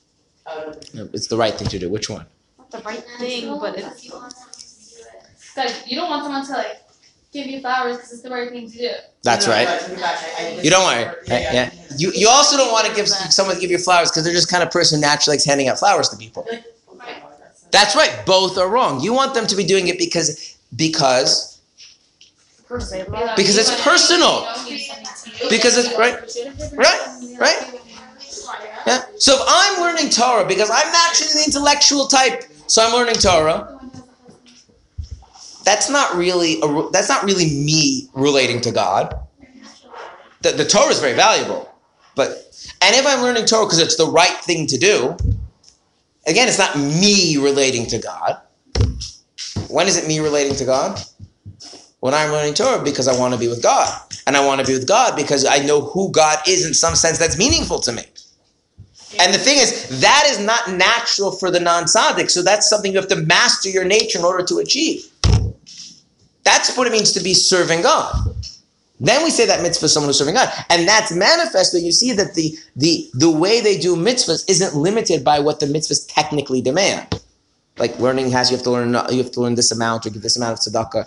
you know, it's the right thing to do. Which one? Not the right thing, but it's Like you don't want someone to like give you flowers because it's the right thing to do. That's no, no, right. no, take it back. I- I You don't want it. Yeah, Yeah, yeah. You you also don't want to give someone to give you flowers because they're just kind of person who naturally likes handing out flowers to people. Like, my God, that's- That's right. Both are wrong. You want them to be doing it because because Because it's personal. Because it's- right, right, right. yeah. So if I'm learning Torah because I'm naturally the intellectual type, so I'm learning Torah. That's not really a, that's not really me relating to God. The, the Torah is very valuable, but and if I'm learning Torah because it's the right thing to do, again, it's not me relating to God. When is it me relating to God? When I'm learning Torah because I want to be with God, and I want to be with God because I know who God is in some sense that's meaningful to me. And the thing is, that is not natural for the non-tzaddik, so that's something you have to master your nature in order to achieve. That's what it means to be serving God. Then we say that mitzvah is someone who's serving God. And that's manifest when you see that the, the, the way they do mitzvahs isn't limited by what the mitzvahs technically demand. like learning has you have to learn you have to learn this amount or give this amount of tzedakah.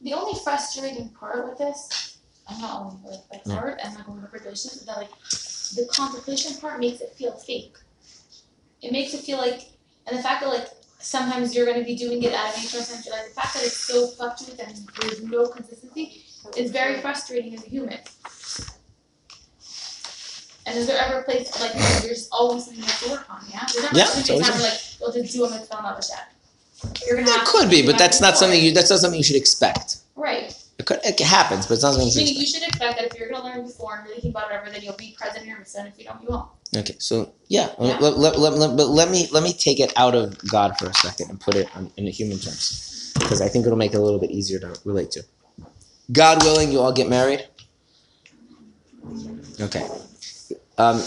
The only frustrating part with this, I'm not only with like Yeah. art and like interpretation, is that like the contemplation part makes it feel fake. It makes it feel like, and the fact that like sometimes you're gonna be doing it at nature, sometimes you're like the fact that it's so fluctuates and there's no consistency is very frustrating as a human. And is there ever a place like there's always something you have to work on? Yeah. There's never Yeah, it's always have like, well, just do a mitzvah on the shed. You're gonna There could be, but that's not something you that's not something you should expect. Right. It could it happens, but it's not something you should expect. you should expect that if you're gonna learn before and really think about it, whatever, then you'll be present in your mitzvah, and if you don't, you won't. Okay, so yeah, Yeah. Let, let, let, let- but let me let me take it out of God for a second and put it on, in the human terms, because I think it'll make it a little bit easier to relate to. God willing, you all get married. Okay. Um,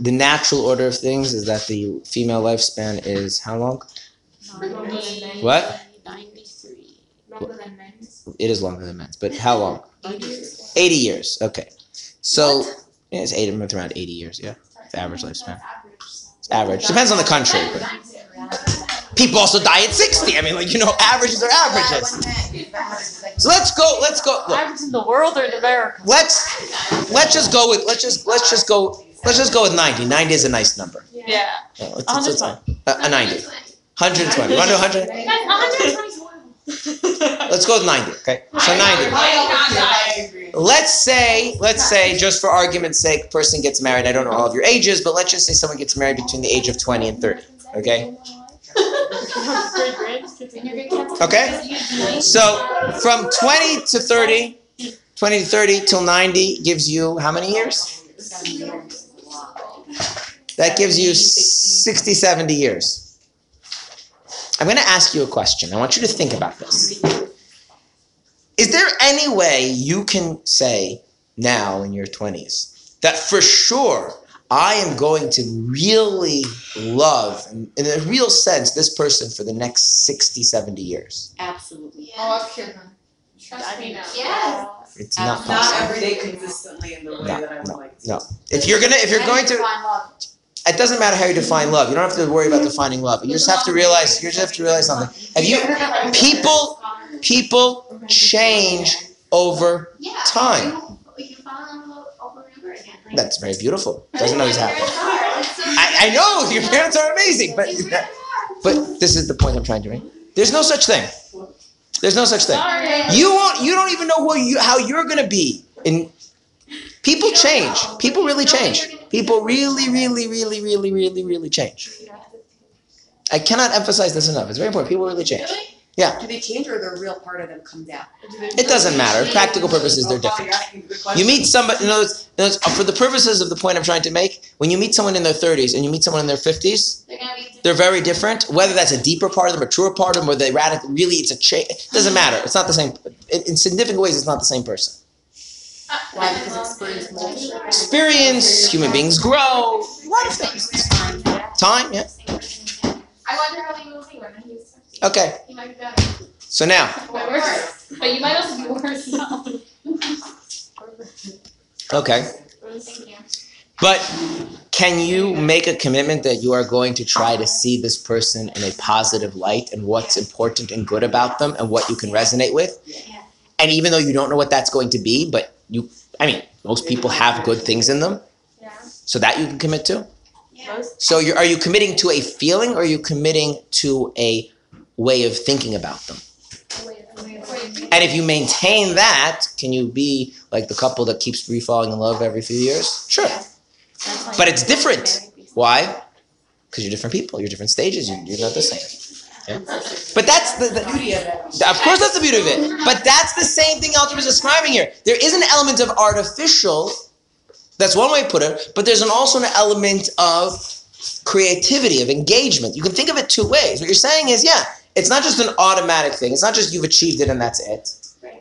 the natural order of things is that the female lifespan is how long? What? Ninety-three. Longer than men's. It is longer than men's, but how long? Years. Eighty years. Okay. So yeah, it's eight, around eighty years. Yeah, average lifespan. It's average. Depends on the country, but people also die at sixty. I mean, like you know, averages are averages. So let's go. Let's go. Look, Average in the world or in America? let's let's just go with let's just let's just go let's just go with ninety. Ninety is a nice number. Yeah. Yeah, it's, it's, it's fine. 120. A, a ninety. 120. You want to do 100? Guys, 120 is horrible. Let's go with 90. Okay. So 90. Let's say, let's say, just for argument's sake, person gets married. I don't know all of your ages, but let's just say someone gets married between the age of 20 and 30. Okay. Okay. So from 20 to 30, 20 to 30 till 90 gives you how many years? That gives you 60, 70 years. I'm going to ask you a question. I want you to think about this. Is there any way you can say now in your 20s that for sure I am going to really love, in in a real sense, this person for the next 60, 70 years? Absolutely. Yeah. I've killed him. Trust me. Yes. Yes. It's not Not possible. every day consistently in the way No, that I would no, like to. no. If you're gonna, if you're going to, it doesn't matter how you define love. You don't have to worry about defining love. You just have to realize. You just have to realize something. Have you? People, people change over time. And That's very beautiful. Doesn't always happen. I, I know your parents are amazing, but but this is the point I'm trying to make. There's no such thing. There's no such thing. You won't. You don't even know who you how you're gonna be. In people change. People really change. People really, really, really, really, really, really change. I cannot emphasize this enough. It's very important. People really change. Yeah. Do they change or the real part of them comes out? It doesn't matter. Practical purposes, they're different. you're asking a good You meet somebody. In other words, in other words, for the purposes of the point I'm trying to make, when you meet someone in their 30s and you meet someone in their 50s, They're they're very different. Whether that's a deeper part of them, a truer part of them, or they radical, really, it's a change. It doesn't matter. It's not the same. In, in significant ways, it's not the same person. Why? Because experience molds. Experience, human beings grow, a lot of things. Time, yeah. I wonder how he will be when he's Okay, He might be better. so now, But worse. But you might also be worse okay, Thank you. but can you make a commitment that you are going to try to see this person in a positive light and what's important and good about them and what you can resonate with? Yeah. And even though you don't know what that's going to be, but you, I mean, most people have good things in them, Yeah. so that you can commit to. Yeah. So you're, are you committing to a feeling or are you committing to a way of thinking about them? And if you maintain that, can you be like the couple that keeps refalling in love every few years? Sure. But it's different. Why? Because you're different people. You're different stages. You're, you're not the same. But that's the, the Beauty of it. of course, that's the beauty of it. But that's the same thing Alter is describing here. There is an element of artificial. That's one way to put it. But there's an, also an element of creativity, of engagement. You can think of it two ways. What you're saying is, yeah, it's not just an automatic thing. It's not just you've achieved it and that's it.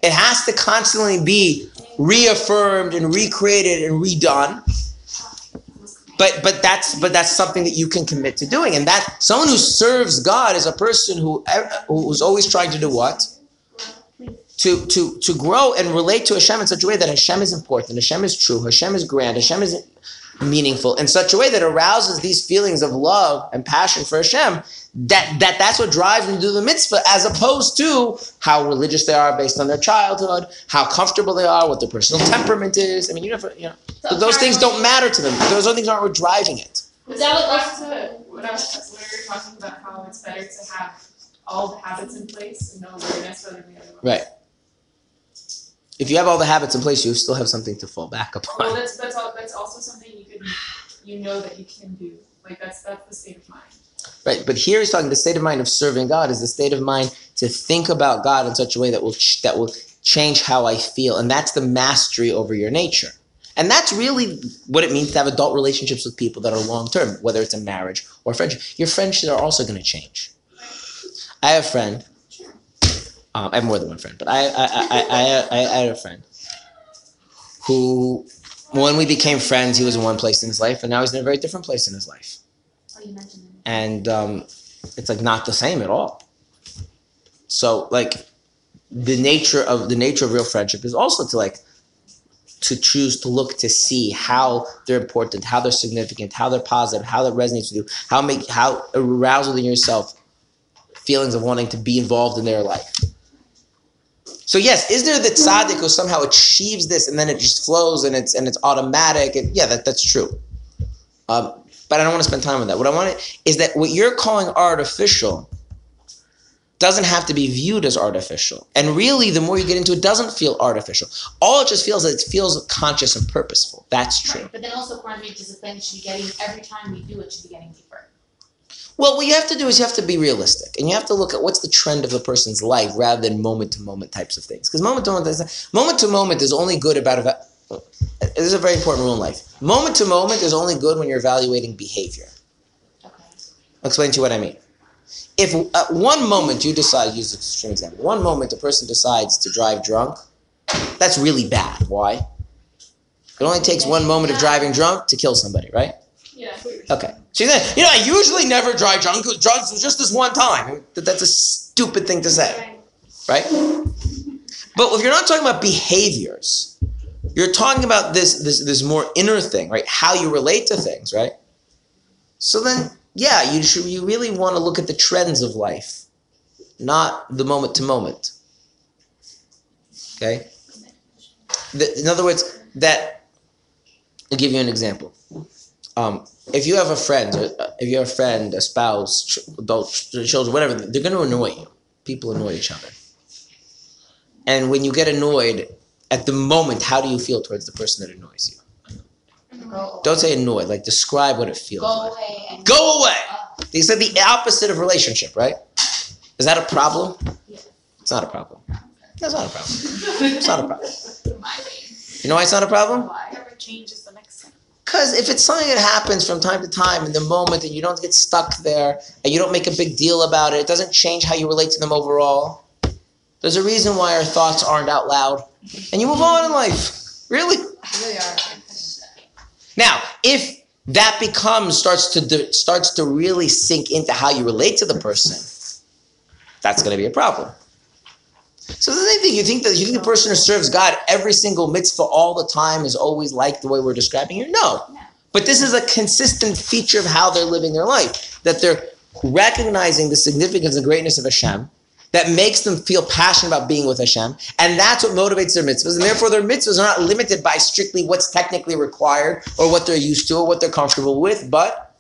It has to constantly be reaffirmed and recreated and redone. But but that's but that's something that you can commit to doing, and that someone who serves God is a person who who's always trying to do what? To to to grow and relate to Hashem in such a way that Hashem is important, Hashem is true, Hashem is grand, Hashem is meaningful in such a way that arouses these feelings of love and passion for Hashem. That, that that's what drives them to do the mitzvah, as opposed to how religious they are based on their childhood, how comfortable they are, what their personal temperament is. I mean, you never, you know, So those things don't matter to them. Those other things aren't what driving it. Is that what Back to what I was, what we were talking about, how it's better to have all the habits in place and no awareness rather than the other one. Right. If you have all the habits in place, you still have something to fall back Well, upon. that's, that's all, that's also something you can, [sighs] you know that you can do, like, that's, that's the state of mind. Right. But here he's talking the state of mind of serving God is the state of mind to think about God in such a way that will ch- that will change how I feel, and that's the mastery over your nature. And that's really what it means to have adult relationships with people that are long term, whether it's a marriage or friendship. Your friendships are also going to change. I have a friend. Um, I have more than one friend, but I I, I, I, I, I had a friend who, when we became friends, he was in one place in his life, and now he's in a very different place in his life Oh, you mentioned and um, it's like not the same at all. So like the nature of the nature of real friendship is also to like to choose to look to see how they're important, how they're significant, how they're positive, how that resonates with you, how make how arouse within yourself feelings of wanting to be involved in their life. So yes, is there the tzaddik who somehow achieves this and then it just flows and it's and it's automatic and yeah, that, that's true. Um, but I don't want to spend time on that. What I want to, is that what you're calling artificial doesn't have to be viewed as artificial. And really, the more you get into it, doesn't feel artificial. All it just feels is it feels conscious and purposeful. That's true. Right, but then also to discipline should be getting every time we do it should be getting deeper. Well, what you have to do is you have to be realistic, and you have to look at what's the trend of a person's life rather than moment to moment types of things. Because moment to moment, is- moment to moment is only good about. Eva- uh, this is a very important rule in life. Moment to moment is only good when you're evaluating behavior. Okay. I'll explain to you what I mean. If at one moment you decide, use an extreme example, one moment a person decides to drive drunk, that's really bad. Why? It only takes one moment of driving drunk to kill somebody, right? Yeah. Okay. So then, you know, I usually never drive drunk. Drunk was just this one time. That- That's a stupid thing to say, right? But if you're not talking about behaviors, you're talking about this this this more inner thing, right? How you relate to things, right? So then, yeah, you should you really want to look at the trends of life, not the moment to moment. Okay. The, in other words, that I'll give you an example. Um, if you have a friend, uh, if you have a friend, a spouse, adult, children, whatever, they're going to annoy you. People annoy each other. And when you get annoyed, at the moment, how do you feel towards the person that annoys you? Don't say annoyed, like describe what it feels go like. away Go away! Uh, They said the opposite of relationship, right? Is that a problem? Yeah. It's not a problem. That's not a problem. [laughs] It's not a problem. You know why it's not a problem? Never changes the next thing. Because if it's something that happens from time to time in the moment and you don't get stuck there and you don't make a big deal about it, it doesn't change how you relate to them overall. There's a reason why our thoughts aren't out loud. And you move on in life. Really? Really are. Now, if that becomes starts to do, starts to really sink into how you relate to the person, that's going to be a problem. So the same thing. You think that you think the person who serves God every single mitzvah all the time is always like the way we're describing here? No. No. But this is a consistent feature of how they're living their life. That they're recognizing the significance and greatness of Hashem. That makes them feel passionate about being with Hashem, and that's what motivates their mitzvahs. And therefore, their mitzvahs are not limited by strictly what's technically required or what they're used to or what they're comfortable with, but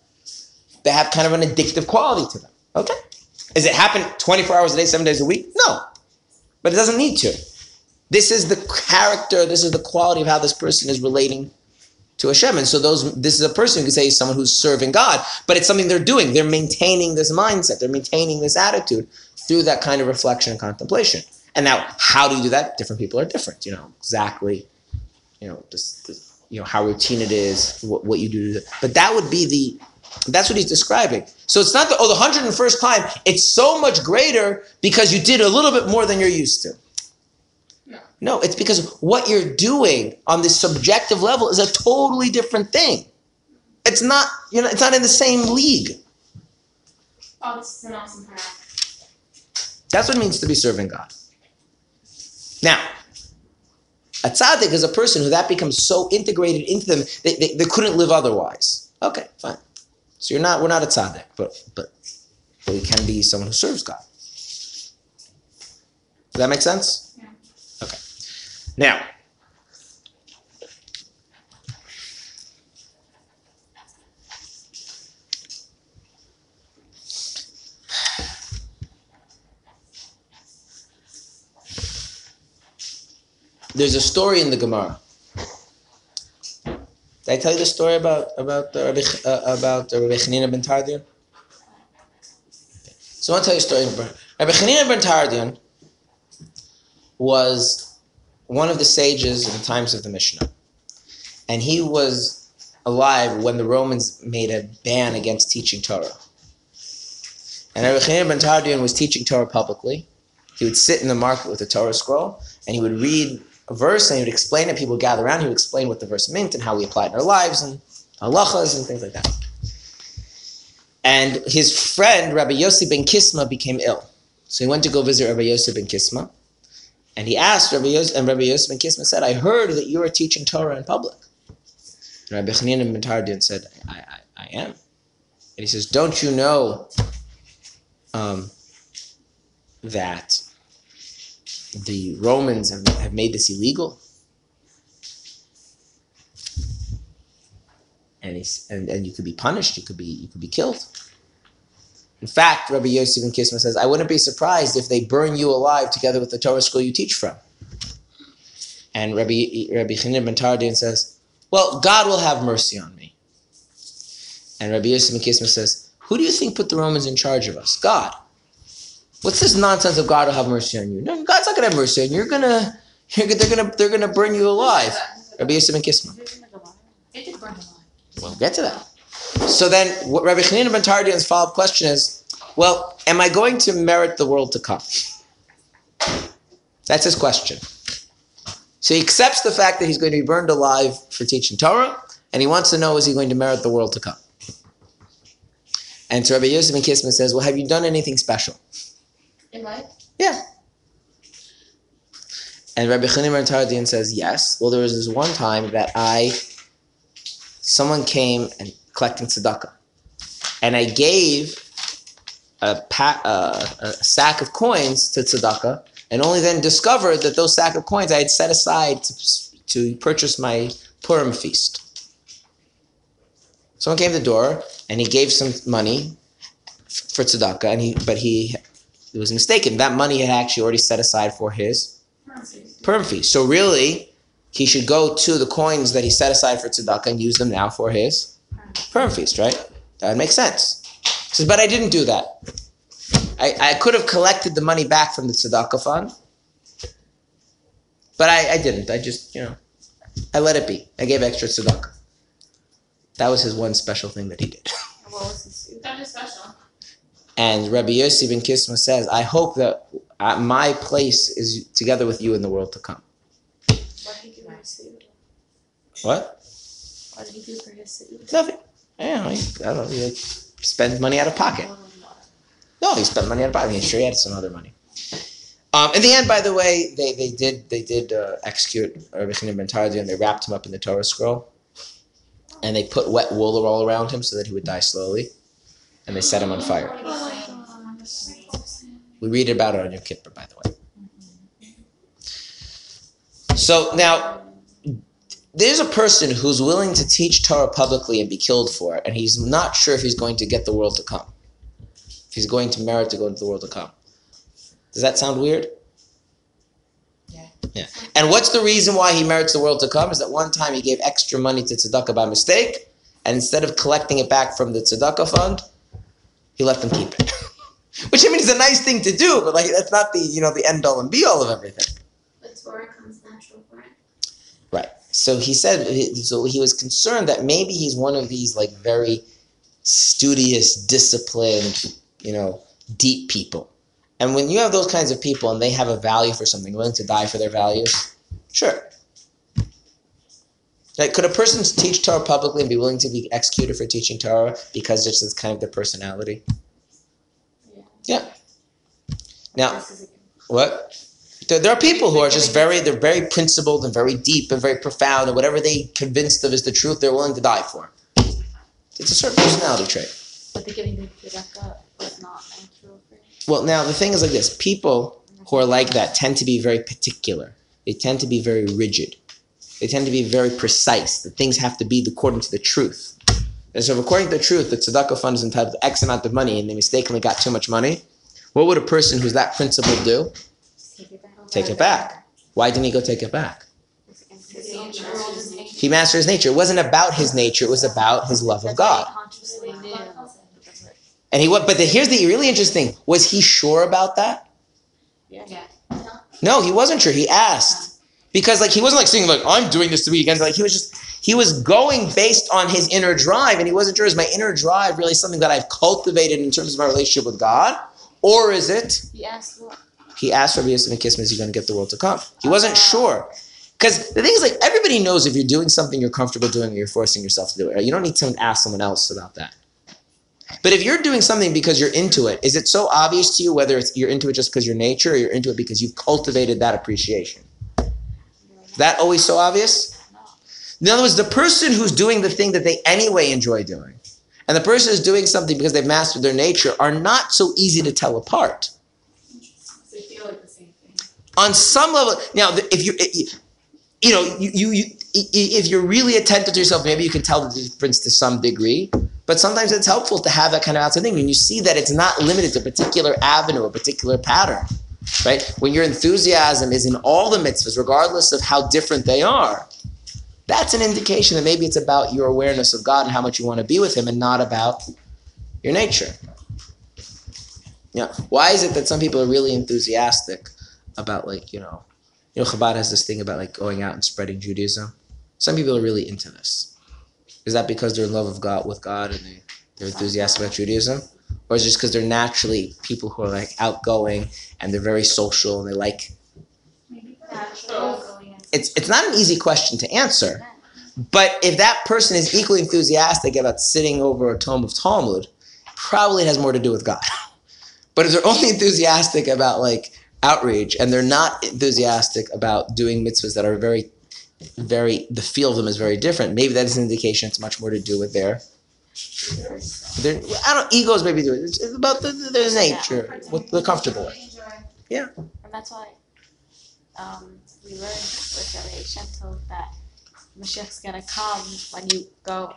they have kind of an addictive quality to them. Okay? Does it happen 24 hours a day, seven days a week? No. But it doesn't need to. This is the character, this is the quality of how this person is relating to Hashem. And so those this is a person who can say is someone who's serving God, but it's something they're doing. They're maintaining this mindset, they're maintaining this attitude through that kind of reflection and contemplation. And now, how do you do that? Different people are different, you know, exactly, you know, just, just, you know, how routine it is, what, what you do. But that would be the that's what he's describing. So it's not the oh the hundred and first time. It's so much greater because you did a little bit more than you're used to. No. No, it's because what you're doing on this subjective level is a totally different thing. It's not you know it's not in the same league. Oh, this is an awesome part. That's what it means to be serving God. Now, A tzaddik is a person who that becomes so integrated into them they, they couldn't live otherwise. Okay, fine. So you're not we're not a tzaddik, but but but we can be someone who serves God. Does that make sense? Yeah. Okay. Now, there's a story in the Gemara. I tell you the story about about uh, Rabbi, uh, about uh, Rabbi Chanina ben Tardian? So I want to tell you a story. Rabbi Chanina ben Tardian was one of the sages in the times of the Mishnah, and he was alive when the Romans made a ban against teaching Torah. And Rabbi Chanina ben Tardian was teaching Torah publicly. He would sit in the market with a Torah scroll, and he would read a verse and he would explain it. People would gather around. He would explain what the verse meant and how we apply it in our lives and halachas and things like that. And his friend Rabbi Yossi ben Kisma became ill, so he went to go visit Rabbi Yossi ben Kisma, and he asked Rabbi Yossi, and Rabbi Yossi ben Kisma said, "I heard that you are teaching Torah in public." And Rabbi Chanina ben Tardian said, I, I, "I am." And he says, "Don't you know um, that?" The Romans have, have made this illegal. And, and and you could be punished. You could be you could be killed. In fact, Rabbi Yosef ben Kisma says, "I wouldn't be surprised if they burn you alive together with the Torah scroll you teach from." And Rabbi Rabbi Chanina ben Tardian says, "Well, God will have mercy on me." And Rabbi Yosef ben Kisma says, "Who do you think put the Romans in charge of us? God." What's this nonsense of God will have mercy on you? No, God's not gonna have mercy on you. You're gonna, you're, they're gonna, they're gonna burn you alive. Rabbi Yosef ben Kisma. It did burn them alive. We'll get to that. So then, what Rabbi Chanina ben Tardian's follow-up question is, well, am I going to merit the world to come? That's his question. So he accepts the fact that he's going to be burned alive for teaching Torah, and he wants to know is he going to merit the world to come? And so Rabbi Yosef ben Kisma says, well, have you done anything special? In life? Yeah. And Rabbi Chanina ben Tardian says, yes. Well, there was this one time that I, someone came and collecting tzedakah, and I gave a, pa- uh, a sack of coins to tzedakah, and only then discovered that those sack of coins I had set aside to, to purchase my Purim feast. Someone came to the door, and he gave some money for tzedakah, and he, but he he was mistaken. That money had actually already set aside for his Purim feast. So really, he should go to the coins that he set aside for tzedakah and use them now for his Purim feast, right? That would make sense. He says, but I didn't do that. I, I could have collected the money back from the tzedakah fund, but I, I didn't. I just, you know, I let it be. I gave extra tzedakah. That was his one special thing that he did. What was his special. And Rabbi Yossi ben Kisma says, I hope that uh, my place is together with you in the world to come. What did he do for his seudah? What? What did he do for his seudah? Nothing. Yeah, he, I don't know. He like, money out of pocket. No, he spent money out of pocket. I'm sure he had some other money. Um, in the end, by the way, they, they did they did uh, execute Rabbi Chanina ben Tardian. They wrapped him up in the Torah scroll, and they put wet wool all around him so that he would die slowly, and they set him on fire. We read about it on Yom Kippur, by the way. So now, there's a person who's willing to teach Torah publicly and be killed for it, and he's not sure if he's going to get the world to come. If he's going to merit to go into the world to come. Does that sound weird? Yeah. Yeah. And what's the reason why he merits the world to come? Is that one time he gave extra money to tzedakah by mistake, and instead of collecting it back from the tzedakah fund, he let them keep it. [laughs] Which I mean is a nice thing to do, but like that's not the you know the end all and be all of everything. But Torah comes natural for it. Right. So he said, so he was concerned that maybe he's one of these like very studious, disciplined, you know, deep people. And when you have those kinds of people and they have a value for something, willing to die for their values, sure. Like, could a person teach Torah publicly and be willing to be executed for teaching Torah because it's just kind of their personality? Yeah. Now, what? There, there are people who are just very, they're very principled and very deep and very profound, and whatever they convinced of is the truth, they're willing to die for. It's a certain personality trait. But the tzedakah not natural for him. Well, now the thing is like this: people who are like that tend to be very particular. They tend to be very rigid. They tend to be very precise. That things have to be according to the truth. And so, if according to the truth, the tzedakah fund is entitled to X amount of money, and they mistakenly got too much money, what would a person who's that principled do? Take it back. Take it back. Why didn't he go take it back? He mastered his nature. It wasn't about his nature. It was about his love of God. And he what? But the, here's the really interesting: was he sure about that? Yeah. No, he wasn't sure. He asked because like he wasn't like saying like I'm doing this to be against. Like he was just he was going based on his inner drive, and he wasn't sure is my inner drive really something that I've cultivated in terms of my relationship with God, or is it? He asked what? He asked Rabbi Yosef and Kisma, is he going to get the world to come? He wasn't ah. sure. Because the thing is, like, everybody knows if you're doing something you're comfortable doing or you're forcing yourself to do it. Right? You don't need to ask someone else about that. But if you're doing something because you're into it, is it so obvious to you whether it's you're into it just because your nature or you're into it because you've cultivated that appreciation? Is that always so obvious? In other words, the person who's doing the thing that they anyway enjoy doing, and the person who's doing something because they've mastered their nature are not so easy to tell apart. They feel like the same thing. on some level now if you you know you, you, you if you're really attentive to yourself maybe you can tell the difference to some degree but sometimes it's helpful to have that kind of outside thing when you see that it's not limited to a particular avenue or a particular pattern right when your enthusiasm is in all the mitzvahs regardless of how different they are that's an indication that maybe it's about your awareness of god and how much you want to be with him and not about your nature yeah why is it that some people are really enthusiastic about like you know you know Chabad has this thing about like going out and spreading Judaism. Some people are really into this. Is that because they're in love of God with God and they, they're enthusiastic about Judaism? Or is it just because they're naturally people who are like outgoing and they're very social and they like it's it's not an easy question to answer. But if that person is equally enthusiastic about sitting over a tome of Talmud, probably has more to do with God. [laughs] But if they're only enthusiastic about like outrage and they're not enthusiastic about doing mitzvahs that are very very the feel of them is very different maybe that is an indication it's much more to do with their their i don't egos maybe do it. It's it's about the, their nature what they're comfortable with. Yeah. And that's why um, we learned with Rabbi Shem Tov that Mashiach's gonna come when you go.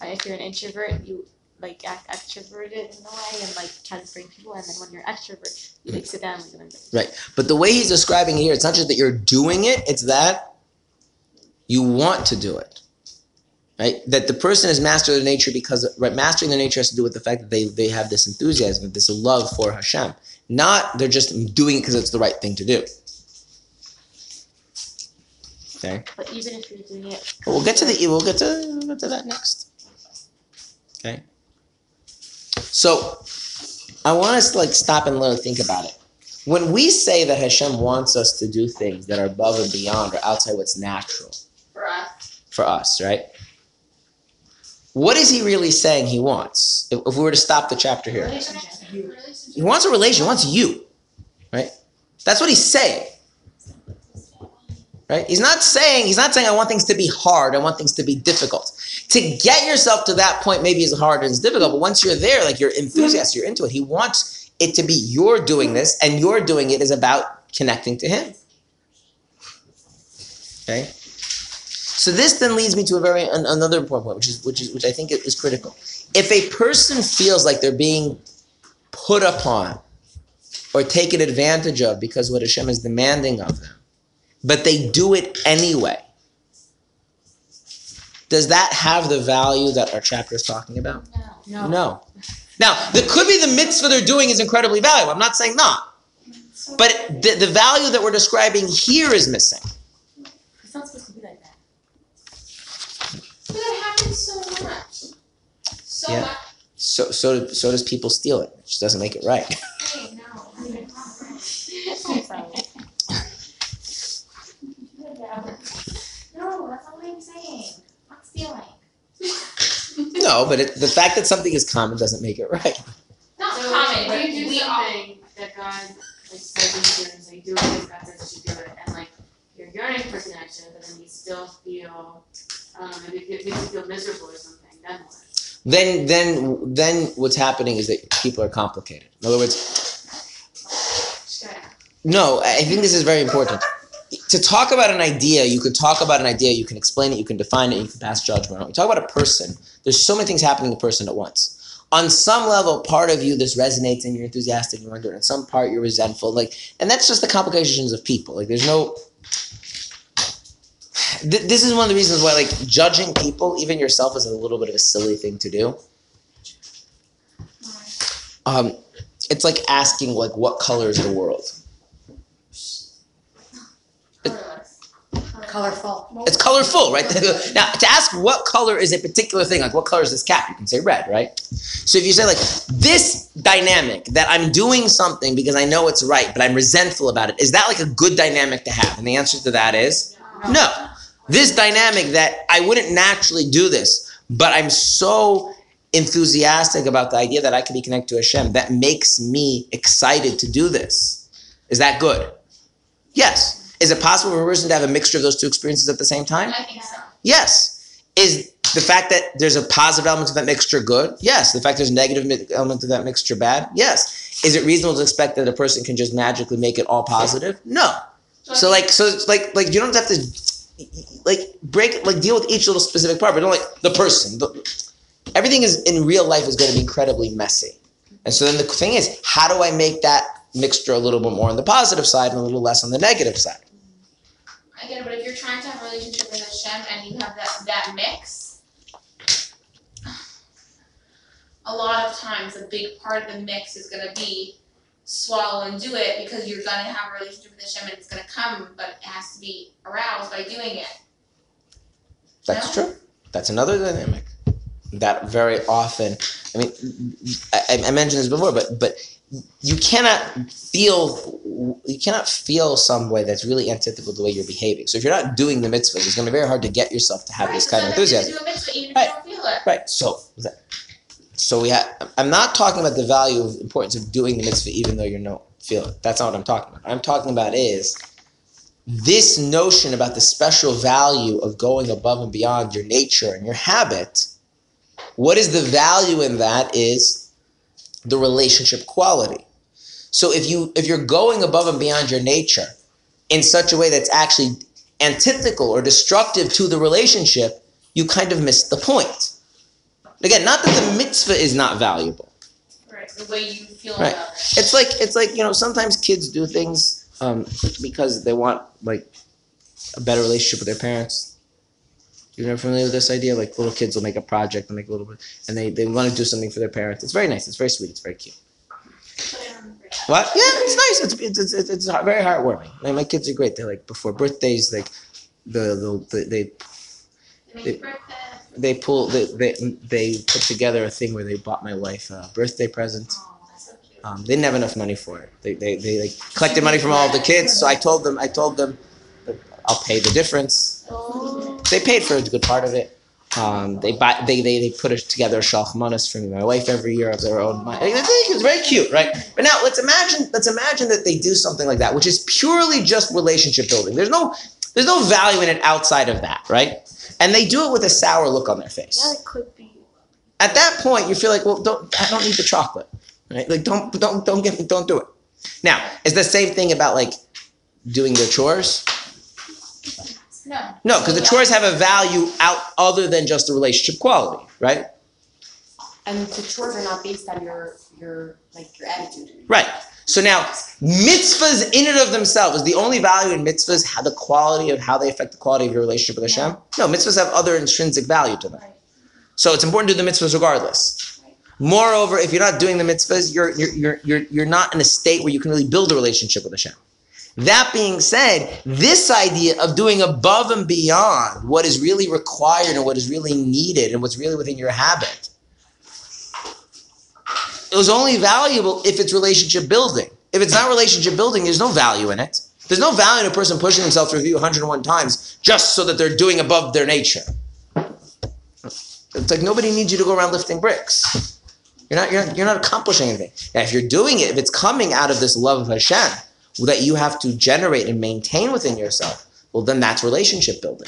Like if you're an introvert, you like act extroverted in a way and like try to bring people, and then when you're extrovert, you like sit down and like, Right, but the way he's describing it here it's not just that you're doing it it's that you want to do it right that the person has mastered their nature because right mastering their nature has to do with the fact that they they have this enthusiasm this love for hashem not they're just doing it because it's the right thing to do okay But even if you're doing it, we'll get to the we'll get to we'll get to that next. Okay. So I want us to like stop and really think about it. When we say that Hashem wants us to do things that are above and beyond or outside what's natural For us. for us, right? What is he really saying he wants? If, if we were to stop the chapter here, he wants a relation. He wants you, right? That's what he's saying. Right? He's not saying he's not saying I want things to be hard. I want things to be difficult. To get yourself to that point maybe is hard and it's difficult, but once you're there, like you're enthusiastic, you're into it. He wants it to be you're doing this, and you're doing it is about connecting to him. Okay. So this then leads me to a very an, another important point, which is which is which I think is critical. If a person feels like they're being put upon or taken advantage of because what Hashem is demanding of them, but they do it anyway. Does that have the value that our chapter is talking about? No. No. Now, there could be the mitzvah they're doing is incredibly valuable. I'm not saying not. But the, the value that we're describing here is missing. it's not supposed to be like that. But it happens so much. So Yeah. much. So so so does people steal it. It just doesn't make it right. [laughs] Hey, no. I mean, It's also No, that's not what I'm saying. Not stealing. [laughs] No, but it, the fact that something is common doesn't make it right. Not So common, if you do we all. something that God like says in students, like do it, God says you should do it, and like you're yearning for connection, but then you still feel, I don't know, maybe it makes you feel miserable or something, then what? then then then what's happening is that people are complicated. In other words, no, I think this is very important. To talk about an idea, you can talk about an idea, you can explain it, you can define it, you can pass judgment it. Talk about a person, there's so many things happening to a person at once. On some level, part of you this resonates and you're enthusiastic and you want to. In some part, you're resentful. Like, and that's just the complications of people. Like, there's no. Th- this is one of the reasons why, like, judging people, even yourself, is a little bit of a silly thing to do. Um, it's like asking, like, what color is the world? Colorful. It's colorful, right? [laughs] now, to ask what color is a particular thing, like what color is this cap, you can say red, right? So if you say like this dynamic that I'm doing something because I know it's right, but I'm resentful about it, is that like a good dynamic to have? And the answer to that is no. This dynamic that I wouldn't naturally do this, but I'm so enthusiastic about the idea that I can be connected to Hashem that makes me excited to do this. Is that good? Yes. Is it possible for a person to have a mixture of those two experiences at the same time? I think so. Yes. Is the fact that there's a positive element to that mixture good? Yes. The fact there's a negative element to that mixture bad? Yes. Is it reasonable to expect that a person can just magically make it all positive? No. So like so like like you don't have to like break like deal with each little specific part, but don't like the person. The, everything is in real life is going to be incredibly messy. And so then the thing is, how do I make that mixture a little bit more on the positive side and a little less on the negative side? I get it, but if you're trying to have a relationship with Hashem and you have that that mix, a lot of times a big part of the mix is gonna be swallow and do it because you're gonna have a relationship with Hashem and it's gonna come, but it has to be aroused by doing it. That's No? true. That's another dynamic that very often. I mean, I, I mentioned this before, but but you cannot feel you cannot feel some way that's really antithetical to the way you're behaving. So if you're not doing the mitzvah, it's going to be very hard to get yourself to have right, this kind of enthusiasm. gonna do a mitzvah Right. you don't feel it. Right. So that, so we have. I'm not talking about the value of importance of doing the mitzvah even though you don't feel it. That's not what I'm talking about. What I'm talking about is this notion about the special value of going above and beyond your nature and your habit. What is the value in that? Is the relationship quality. So if you if you're going above and beyond your nature in such a way that's actually antithetical or destructive to the relationship, you kind of miss the point. Again, not that the mitzvah is not valuable. Right. The way you feel Right. about it. It's like it's like you know sometimes kids do things um, because they want like a better relationship with their parents. You're never familiar with this idea? Like little kids will make a project and make a little bit, and they, they want to do something for their parents. It's very nice. It's very sweet. It's very cute. What? Yeah, it's nice. It's it's it's, it's very heartwarming. Like, my kids are great. They like before birthdays, like the the, the they They make birthday. They pull they, they they put together a thing where they bought my wife a birthday present. Um, they didn't have enough money for it. They, they, they like collected money from all the kids. So I told them I told them I'll pay the difference. They paid for a good part of it. Um, they buy they, they they put it together a shalach manos for me my wife every year of their own money. I think it's very cute, right? But now let's imagine let's imagine that they do something like that, which is purely just relationship building. There's no there's no value in it outside of that, right? And they do it with a sour look on their face Yeah, it could be. at that point you feel like well don't i don't need the chocolate right like don't don't don't get me don't do it now it's the same thing about like doing their chores No. no because the chores have a value out other than just the relationship quality right And the chores are not based on your your like your attitude. right so now mitzvahs in and of themselves is the only value in mitzvahs how the quality of how they affect the quality of your relationship with Hashem. No, mitzvahs have other intrinsic value to them. So it's important to do the mitzvahs regardless. Moreover, if you're not doing the mitzvahs, you're you're you're you're, you're not in a state where you can really build a relationship with Hashem. That being said, this idea of doing above and beyond what is really required and what is really needed and what's really within your habit it was only valuable if it's relationship building. If it's not relationship building, there's no value in it. There's no value in a person pushing themselves to review 101 times just so that they're doing above their nature. It's like nobody needs you to go around lifting bricks. You're not you're, you're not accomplishing anything. Now, if you're doing it, if it's coming out of this love of Hashem that you have to generate and maintain within yourself, well, then that's relationship building,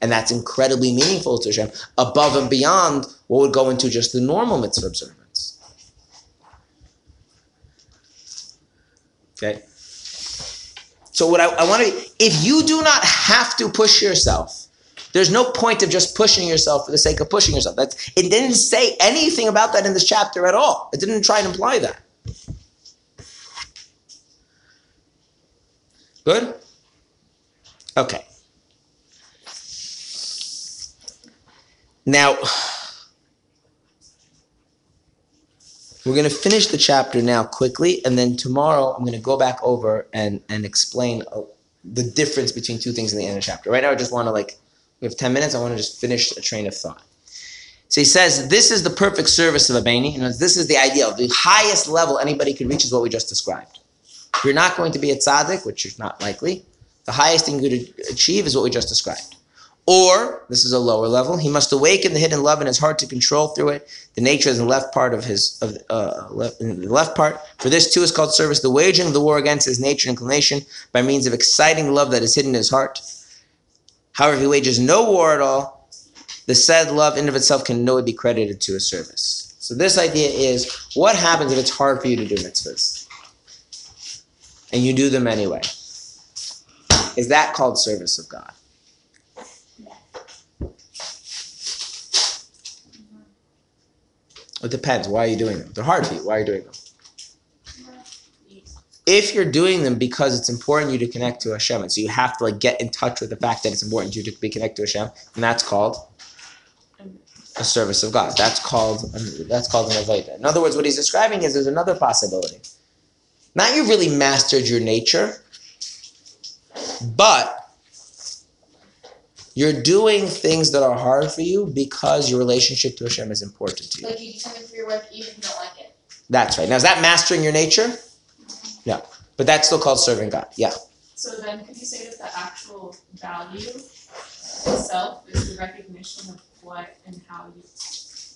and that's incredibly meaningful to Hashem, above and beyond what would go into just the normal mitzvah observance. Okay. So what I, I want to, if you do not have to push yourself there's no point of just pushing yourself for the sake of pushing yourself. That's, it didn't say anything about that in this chapter at all. It didn't try and imply that. Good? Okay. Now, we're going to finish the chapter now quickly, and then tomorrow I'm going to go back over and, and explain uh, the difference between two things in the end of the chapter. Right now, I just want to like we have 10 minutes. I want to just finish a train of thought. So he says, this is the perfect service of a Beinoni. You know, this is the ideal. The highest level anybody could reach is what we just described. You're not going to be a tzaddik, which is not likely, the highest thing you could achieve is what we just described. Or, this is a lower level, he must awaken the hidden love in his heart to control through it. The nature in the left part of his, of, uh, left, the left part. For this too is called service, the waging of the war against his nature and inclination by means of exciting love that is hidden in his heart. However, if he wages no war at all, the said love in of itself can no way be credited to a service. So this idea is what happens if it's hard for you to do mitzvahs? And you do them anyway. Is that called service of God? It depends. Why are you doing them? They're hard for you. Why are you doing them? if you're doing them because it's important you to connect to Hashem, and so you have to like get in touch with the fact that it's important you to be connected to Hashem, and that's called a service of God. That's called that's called an avodah. In other words, what he's describing is there's another possibility. Not you've really mastered your nature, but you're doing things that are hard for you because your relationship to Hashem is important to you. Like you do something for your work even if you don't like it. That's right. Now is that mastering your nature? Mm-hmm. Yeah. But that's still called serving God. Yeah. So then could you say that the actual value itself is the recognition of what and how you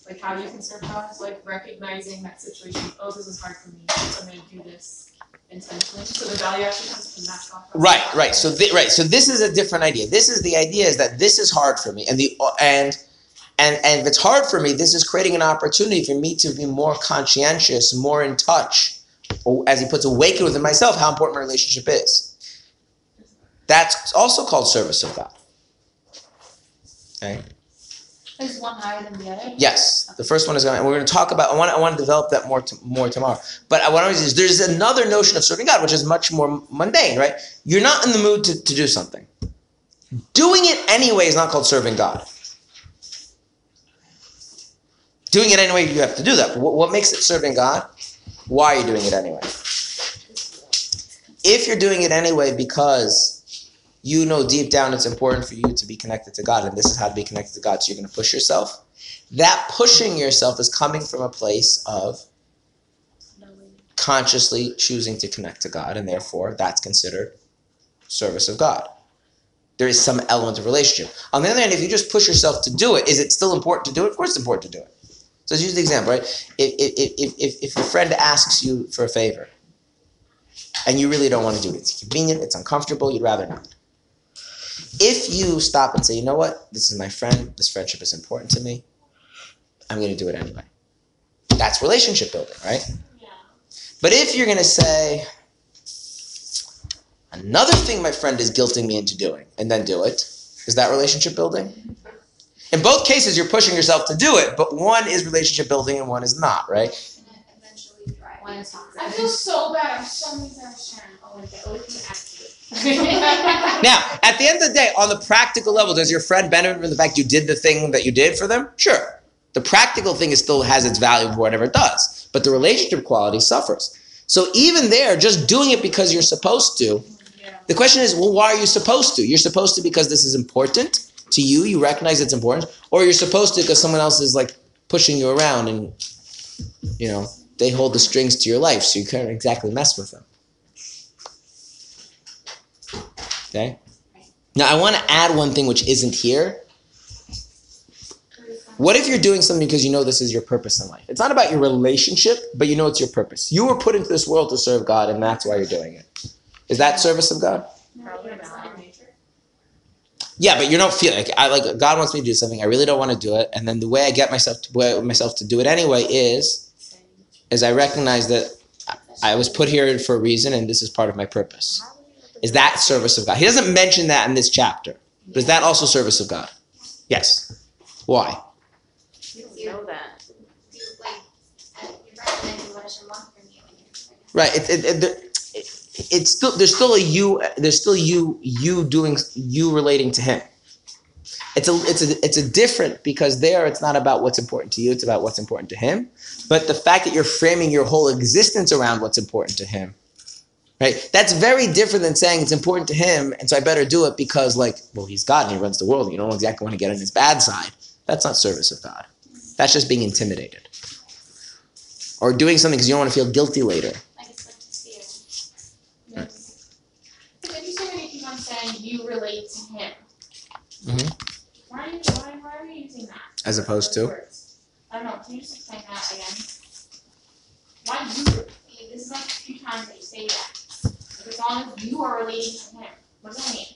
like how you can serve God? Like recognizing that situation, oh this is hard for me, so I'm gonna do this Right, right. So right. So this is a different idea. This is the idea is that this is hard for me, and the and and and if it's hard for me, this is creating an opportunity for me to be more conscientious, more in touch, as he puts, awaken within myself how important my relationship is. That's also called service of God. Okay. Is one higher than the other? Yes, the first one is going. to We're going to talk about. I want. I want to develop that more. To, more tomorrow. But what I was is there's another notion of serving God, which is much more mundane, right? You're not in the mood to, to do something. Doing it anyway is not called serving God. Doing it anyway, you have to do that. What, what makes it serving God? Why are you doing it anyway? If you're doing it anyway because you know deep down it's important for you to be connected to God, and this is how to be connected to God, so you're going to push yourself. That pushing yourself is coming from a place of consciously choosing to connect to God, and therefore that's considered service of God. There is some element of relationship. On the other hand, if you just push yourself to do it, is it still important to do it? Of course, it's important to do it. So let's use the example, right? If, if, if, if, a friend asks you for a favor, and you really don't want to do it, it's convenient, it's uncomfortable, you'd rather not. If you stop and say, you know what, this is my friend, this friendship is important to me, I'm going to do it anyway. That's relationship building, right? Yeah. But if you're going to say, another thing my friend is guilting me into doing, and then do it, is that relationship building? [laughs] In both cases, you're pushing yourself to do it, but one is relationship building and one is not, right? Eventually dry. One is. I feel so bad. I'm so many times sharing. Oh, like the only thing [laughs] Now, at the end of the day, on the practical level, does your friend benefit from the fact you did the thing that you did for them? Sure. The practical thing is still has its value for whatever it does, but the relationship quality suffers. So even there, just doing it because you're supposed to, the question is, well, why are you supposed to? You're supposed to because this is important to you, you recognize it's important, or you're supposed to because someone else is like pushing you around and you know they hold the strings to your life, so you can't exactly mess with them. Okay. Now I want to add one thing which isn't here, What if you're doing something because you know this is your purpose in life? It's not about your relationship, but you know it's your purpose. You were put into this world to serve God, and that's why you're doing it. Is that service of God? Not. Yeah, but you don't feel like I like God wants me to do something. I really don't want to do it, and then the way I get myself to myself to do it anyway is, is I recognize that I was put here for a reason, and this is part of my purpose. Is that service of God? He doesn't mention that in this chapter. But is that also service of God? Yes. Why? You don't know that. You like, you're recommending what Hashem wants from you and you're doing it. Right. It, it, it- it's still there's still a you. There's still you. You doing you relating to him. It's a it's a it's a different because there it's not about what's important to you. It's about what's important to him. But the fact that you're framing your whole existence around what's important to him, right? That's very different than saying it's important to him, and so I better do it because like, well, he's God and he runs the world. And you don't exactly want to get on his bad side. That's not service of God. That's just being intimidated, or doing something because you don't want to feel guilty later. I just like to see it. It's interesting when you keep on saying you relate to him. Mhm. Why are you, why, why are you using that? As opposed to? words? I don't know, can you just explain that again? Why you, this is like a few times that you say that. Long as you are relating to him, what does that mean?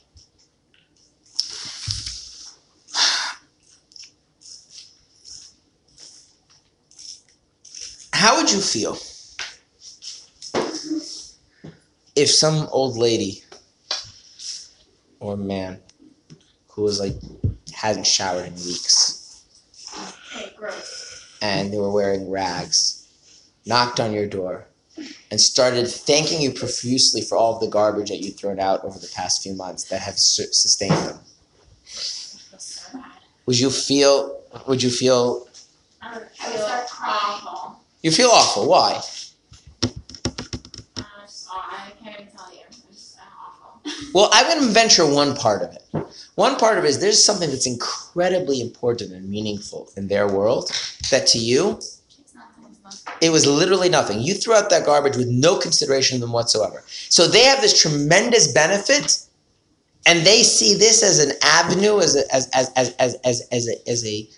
How would you feel if some old lady or man who was like hadn't showered in weeks and they were wearing rags knocked on your door and started thanking you profusely for all of the garbage that you've thrown out over the past few months that have su- sustained them would you feel would you feel I would I would start crying. you feel awful why I can't even tell you. Awful. Well, I'm going to venture one part of it. One part of it is there's something that's incredibly important and meaningful in their world that to you, it was literally nothing. You threw out that garbage with no consideration of them whatsoever. So they have this tremendous benefit and they see this as an avenue, as a, as, as, as, as, as, as, a, as, a,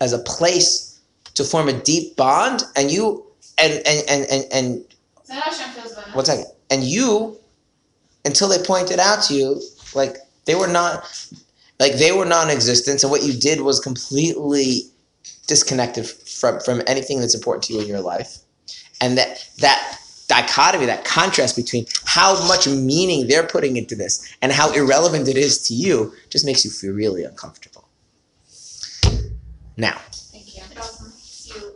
as a place to form a deep bond. And you, and, and, and, and, and one second. And you, until they pointed out to you, like they were not, like they were non-existent, and what you did was completely disconnected from from anything that's important to you in your life, and that that dichotomy, that contrast between how much meaning they're putting into this and how irrelevant it is to you, just makes you feel really uncomfortable. Now, Thank you. It also makes you,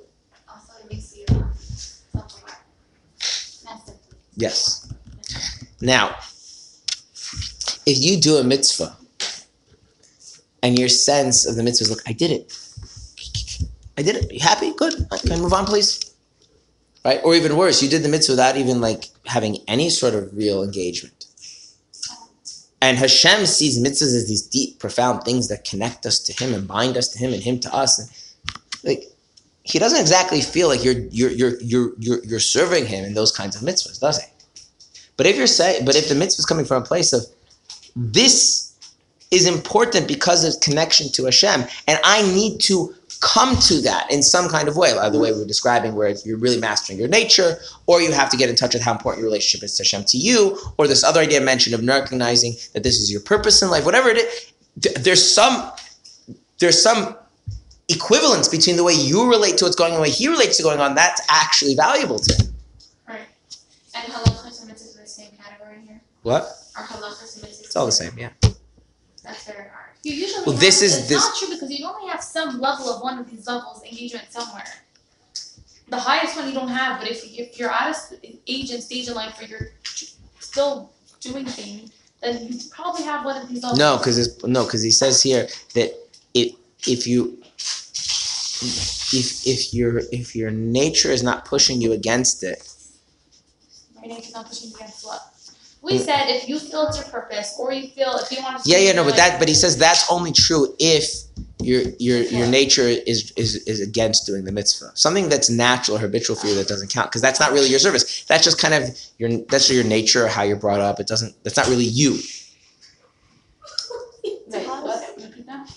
also it makes you um, self-aware. Yes. Now, if you do a mitzvah and your sense of the mitzvah is, look, I did it. I did it. You happy? Good. Can I move on, please? Right? Or even worse, you did the mitzvah without even like having any sort of real engagement. And Hashem sees mitzvahs as these deep, profound things that connect us to Him and bind us to Him and Him to us. And like He doesn't exactly feel like you're you're you're you're you're, you're serving Him in those kinds of mitzvahs, does He? But if you're saying, but if the mitzvah is coming from a place of this is important because of connection to Hashem, and I need to come to that in some kind of way, like the mm-hmm. way we were describing, where you're really mastering your nature, or you have to get in touch with how important your relationship is to Hashem to you, or this other idea mentioned of recognizing that this is your purpose in life, whatever it is. th- There's some there's some equivalence between the way you relate to what's going on and the way he relates to going on. That's actually valuable to him. Right. And halachas and mitzvahs are the same category here? What? Are halachas and mitzvahs? It's all the same, yeah. That's hard. You usually Well, this is- this- not true because you only have some level of one of these levels engagement somewhere. The highest one you don't have, but if if you're at a age and stage in life where you're still doing things, then you probably have one of these levels. No, because no, because he says here that it if you if if your if your nature is not pushing you against it, My nature's not pushing you against what. We mm. said if you feel it's your purpose, or you feel if you want to. yeah, yeah, no, but that but he says that's only true if your your your nature is is is against doing the mitzvah. Something that's natural, or habitual for you that doesn't count because that's not really your service. That's just kind of your that's your nature, or how you're brought up. It doesn't. That's not really you. Wait, what? Repeat that.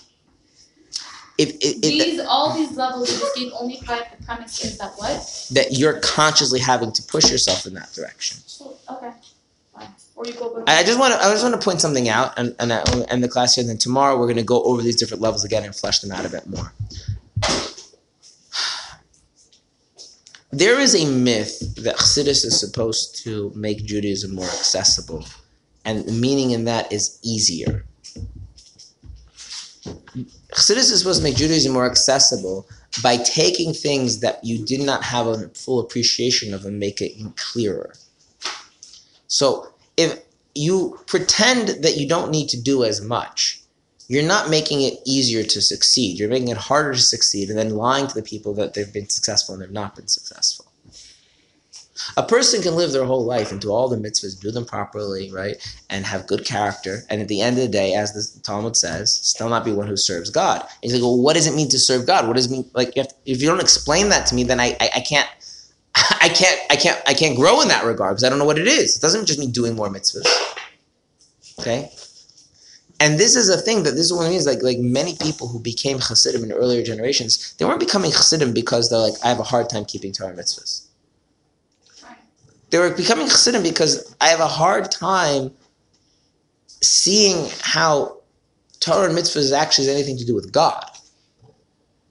if it, it, These all these levels you just gave only pri- the premise is that what? that you're consciously having to push yourself in that direction. Okay, fine. Or you go. I just want to I just want to point something out and and uh, end the class here. Then tomorrow we're going to go over these different levels again and flesh them out a bit more. There is a myth that Chassidus is supposed to make Judaism more accessible, and the meaning in that is easier. Chassidus is supposed to make Judaism more accessible by taking things that you did not have a full appreciation of and make it clearer. So if you pretend that you don't need to do as much, you're not making it easier to succeed. You're making it harder to succeed and then lying to the people that they've been successful and they've not been successful. A person can live their whole life and do all the mitzvahs, do them properly, right, and have good character, and at the end of the day, as the Talmud says, still not be one who serves God. And he's like, well, what does it mean to serve God? What does it mean? Like, if, if you don't explain that to me, then I, I, I can't, I can't, I can't, I can't grow in that regard because I don't know what it is. It doesn't just mean doing more mitzvahs. Okay, and this is a thing that this is what it means. Like like many people who became Hasidim in earlier generations, they weren't becoming Hasidim because they're like, I have a hard time keeping Torah mitzvahs. They were becoming Hasidim because I have a hard time seeing how Torah mitzvahs actually has anything to do with God.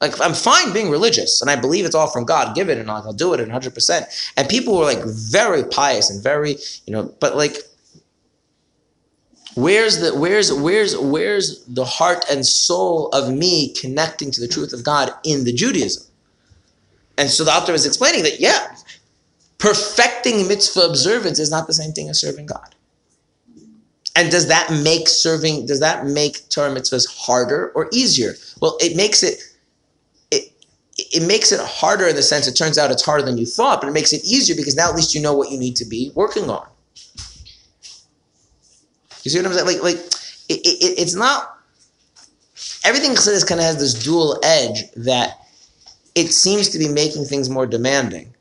Like I'm fine being religious, and I believe it's all from God given, and I'll do it 100. percent And people were like very pious and very, you know, but like Where's the where's where's where's the heart and soul of me connecting to the truth of God in the Judaism? And so the author is explaining that yeah, perfecting mitzvah observance is not the same thing as serving God. And does that make serving does that make Torah mitzvahs harder or easier? Well, it makes it it makes it harder in the sense it turns out it's harder than you thought, but it makes it easier because now at least you know what you need to be working on. You see what I'm saying? Like, like it, it, it's not everything Chassidus kind of has this dual edge that it seems to be making things more demanding,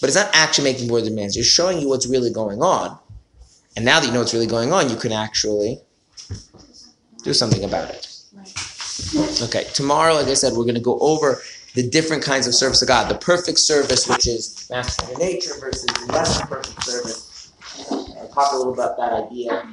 but it's not actually making more demands. It's showing you what's really going on, and now that you know what's really going on, you can actually do something about it. Okay, tomorrow, like I said, we're going to go over the different kinds of service to God. The perfect service, which is mastering your nature, versus less perfect service. I'll talk a little about that idea.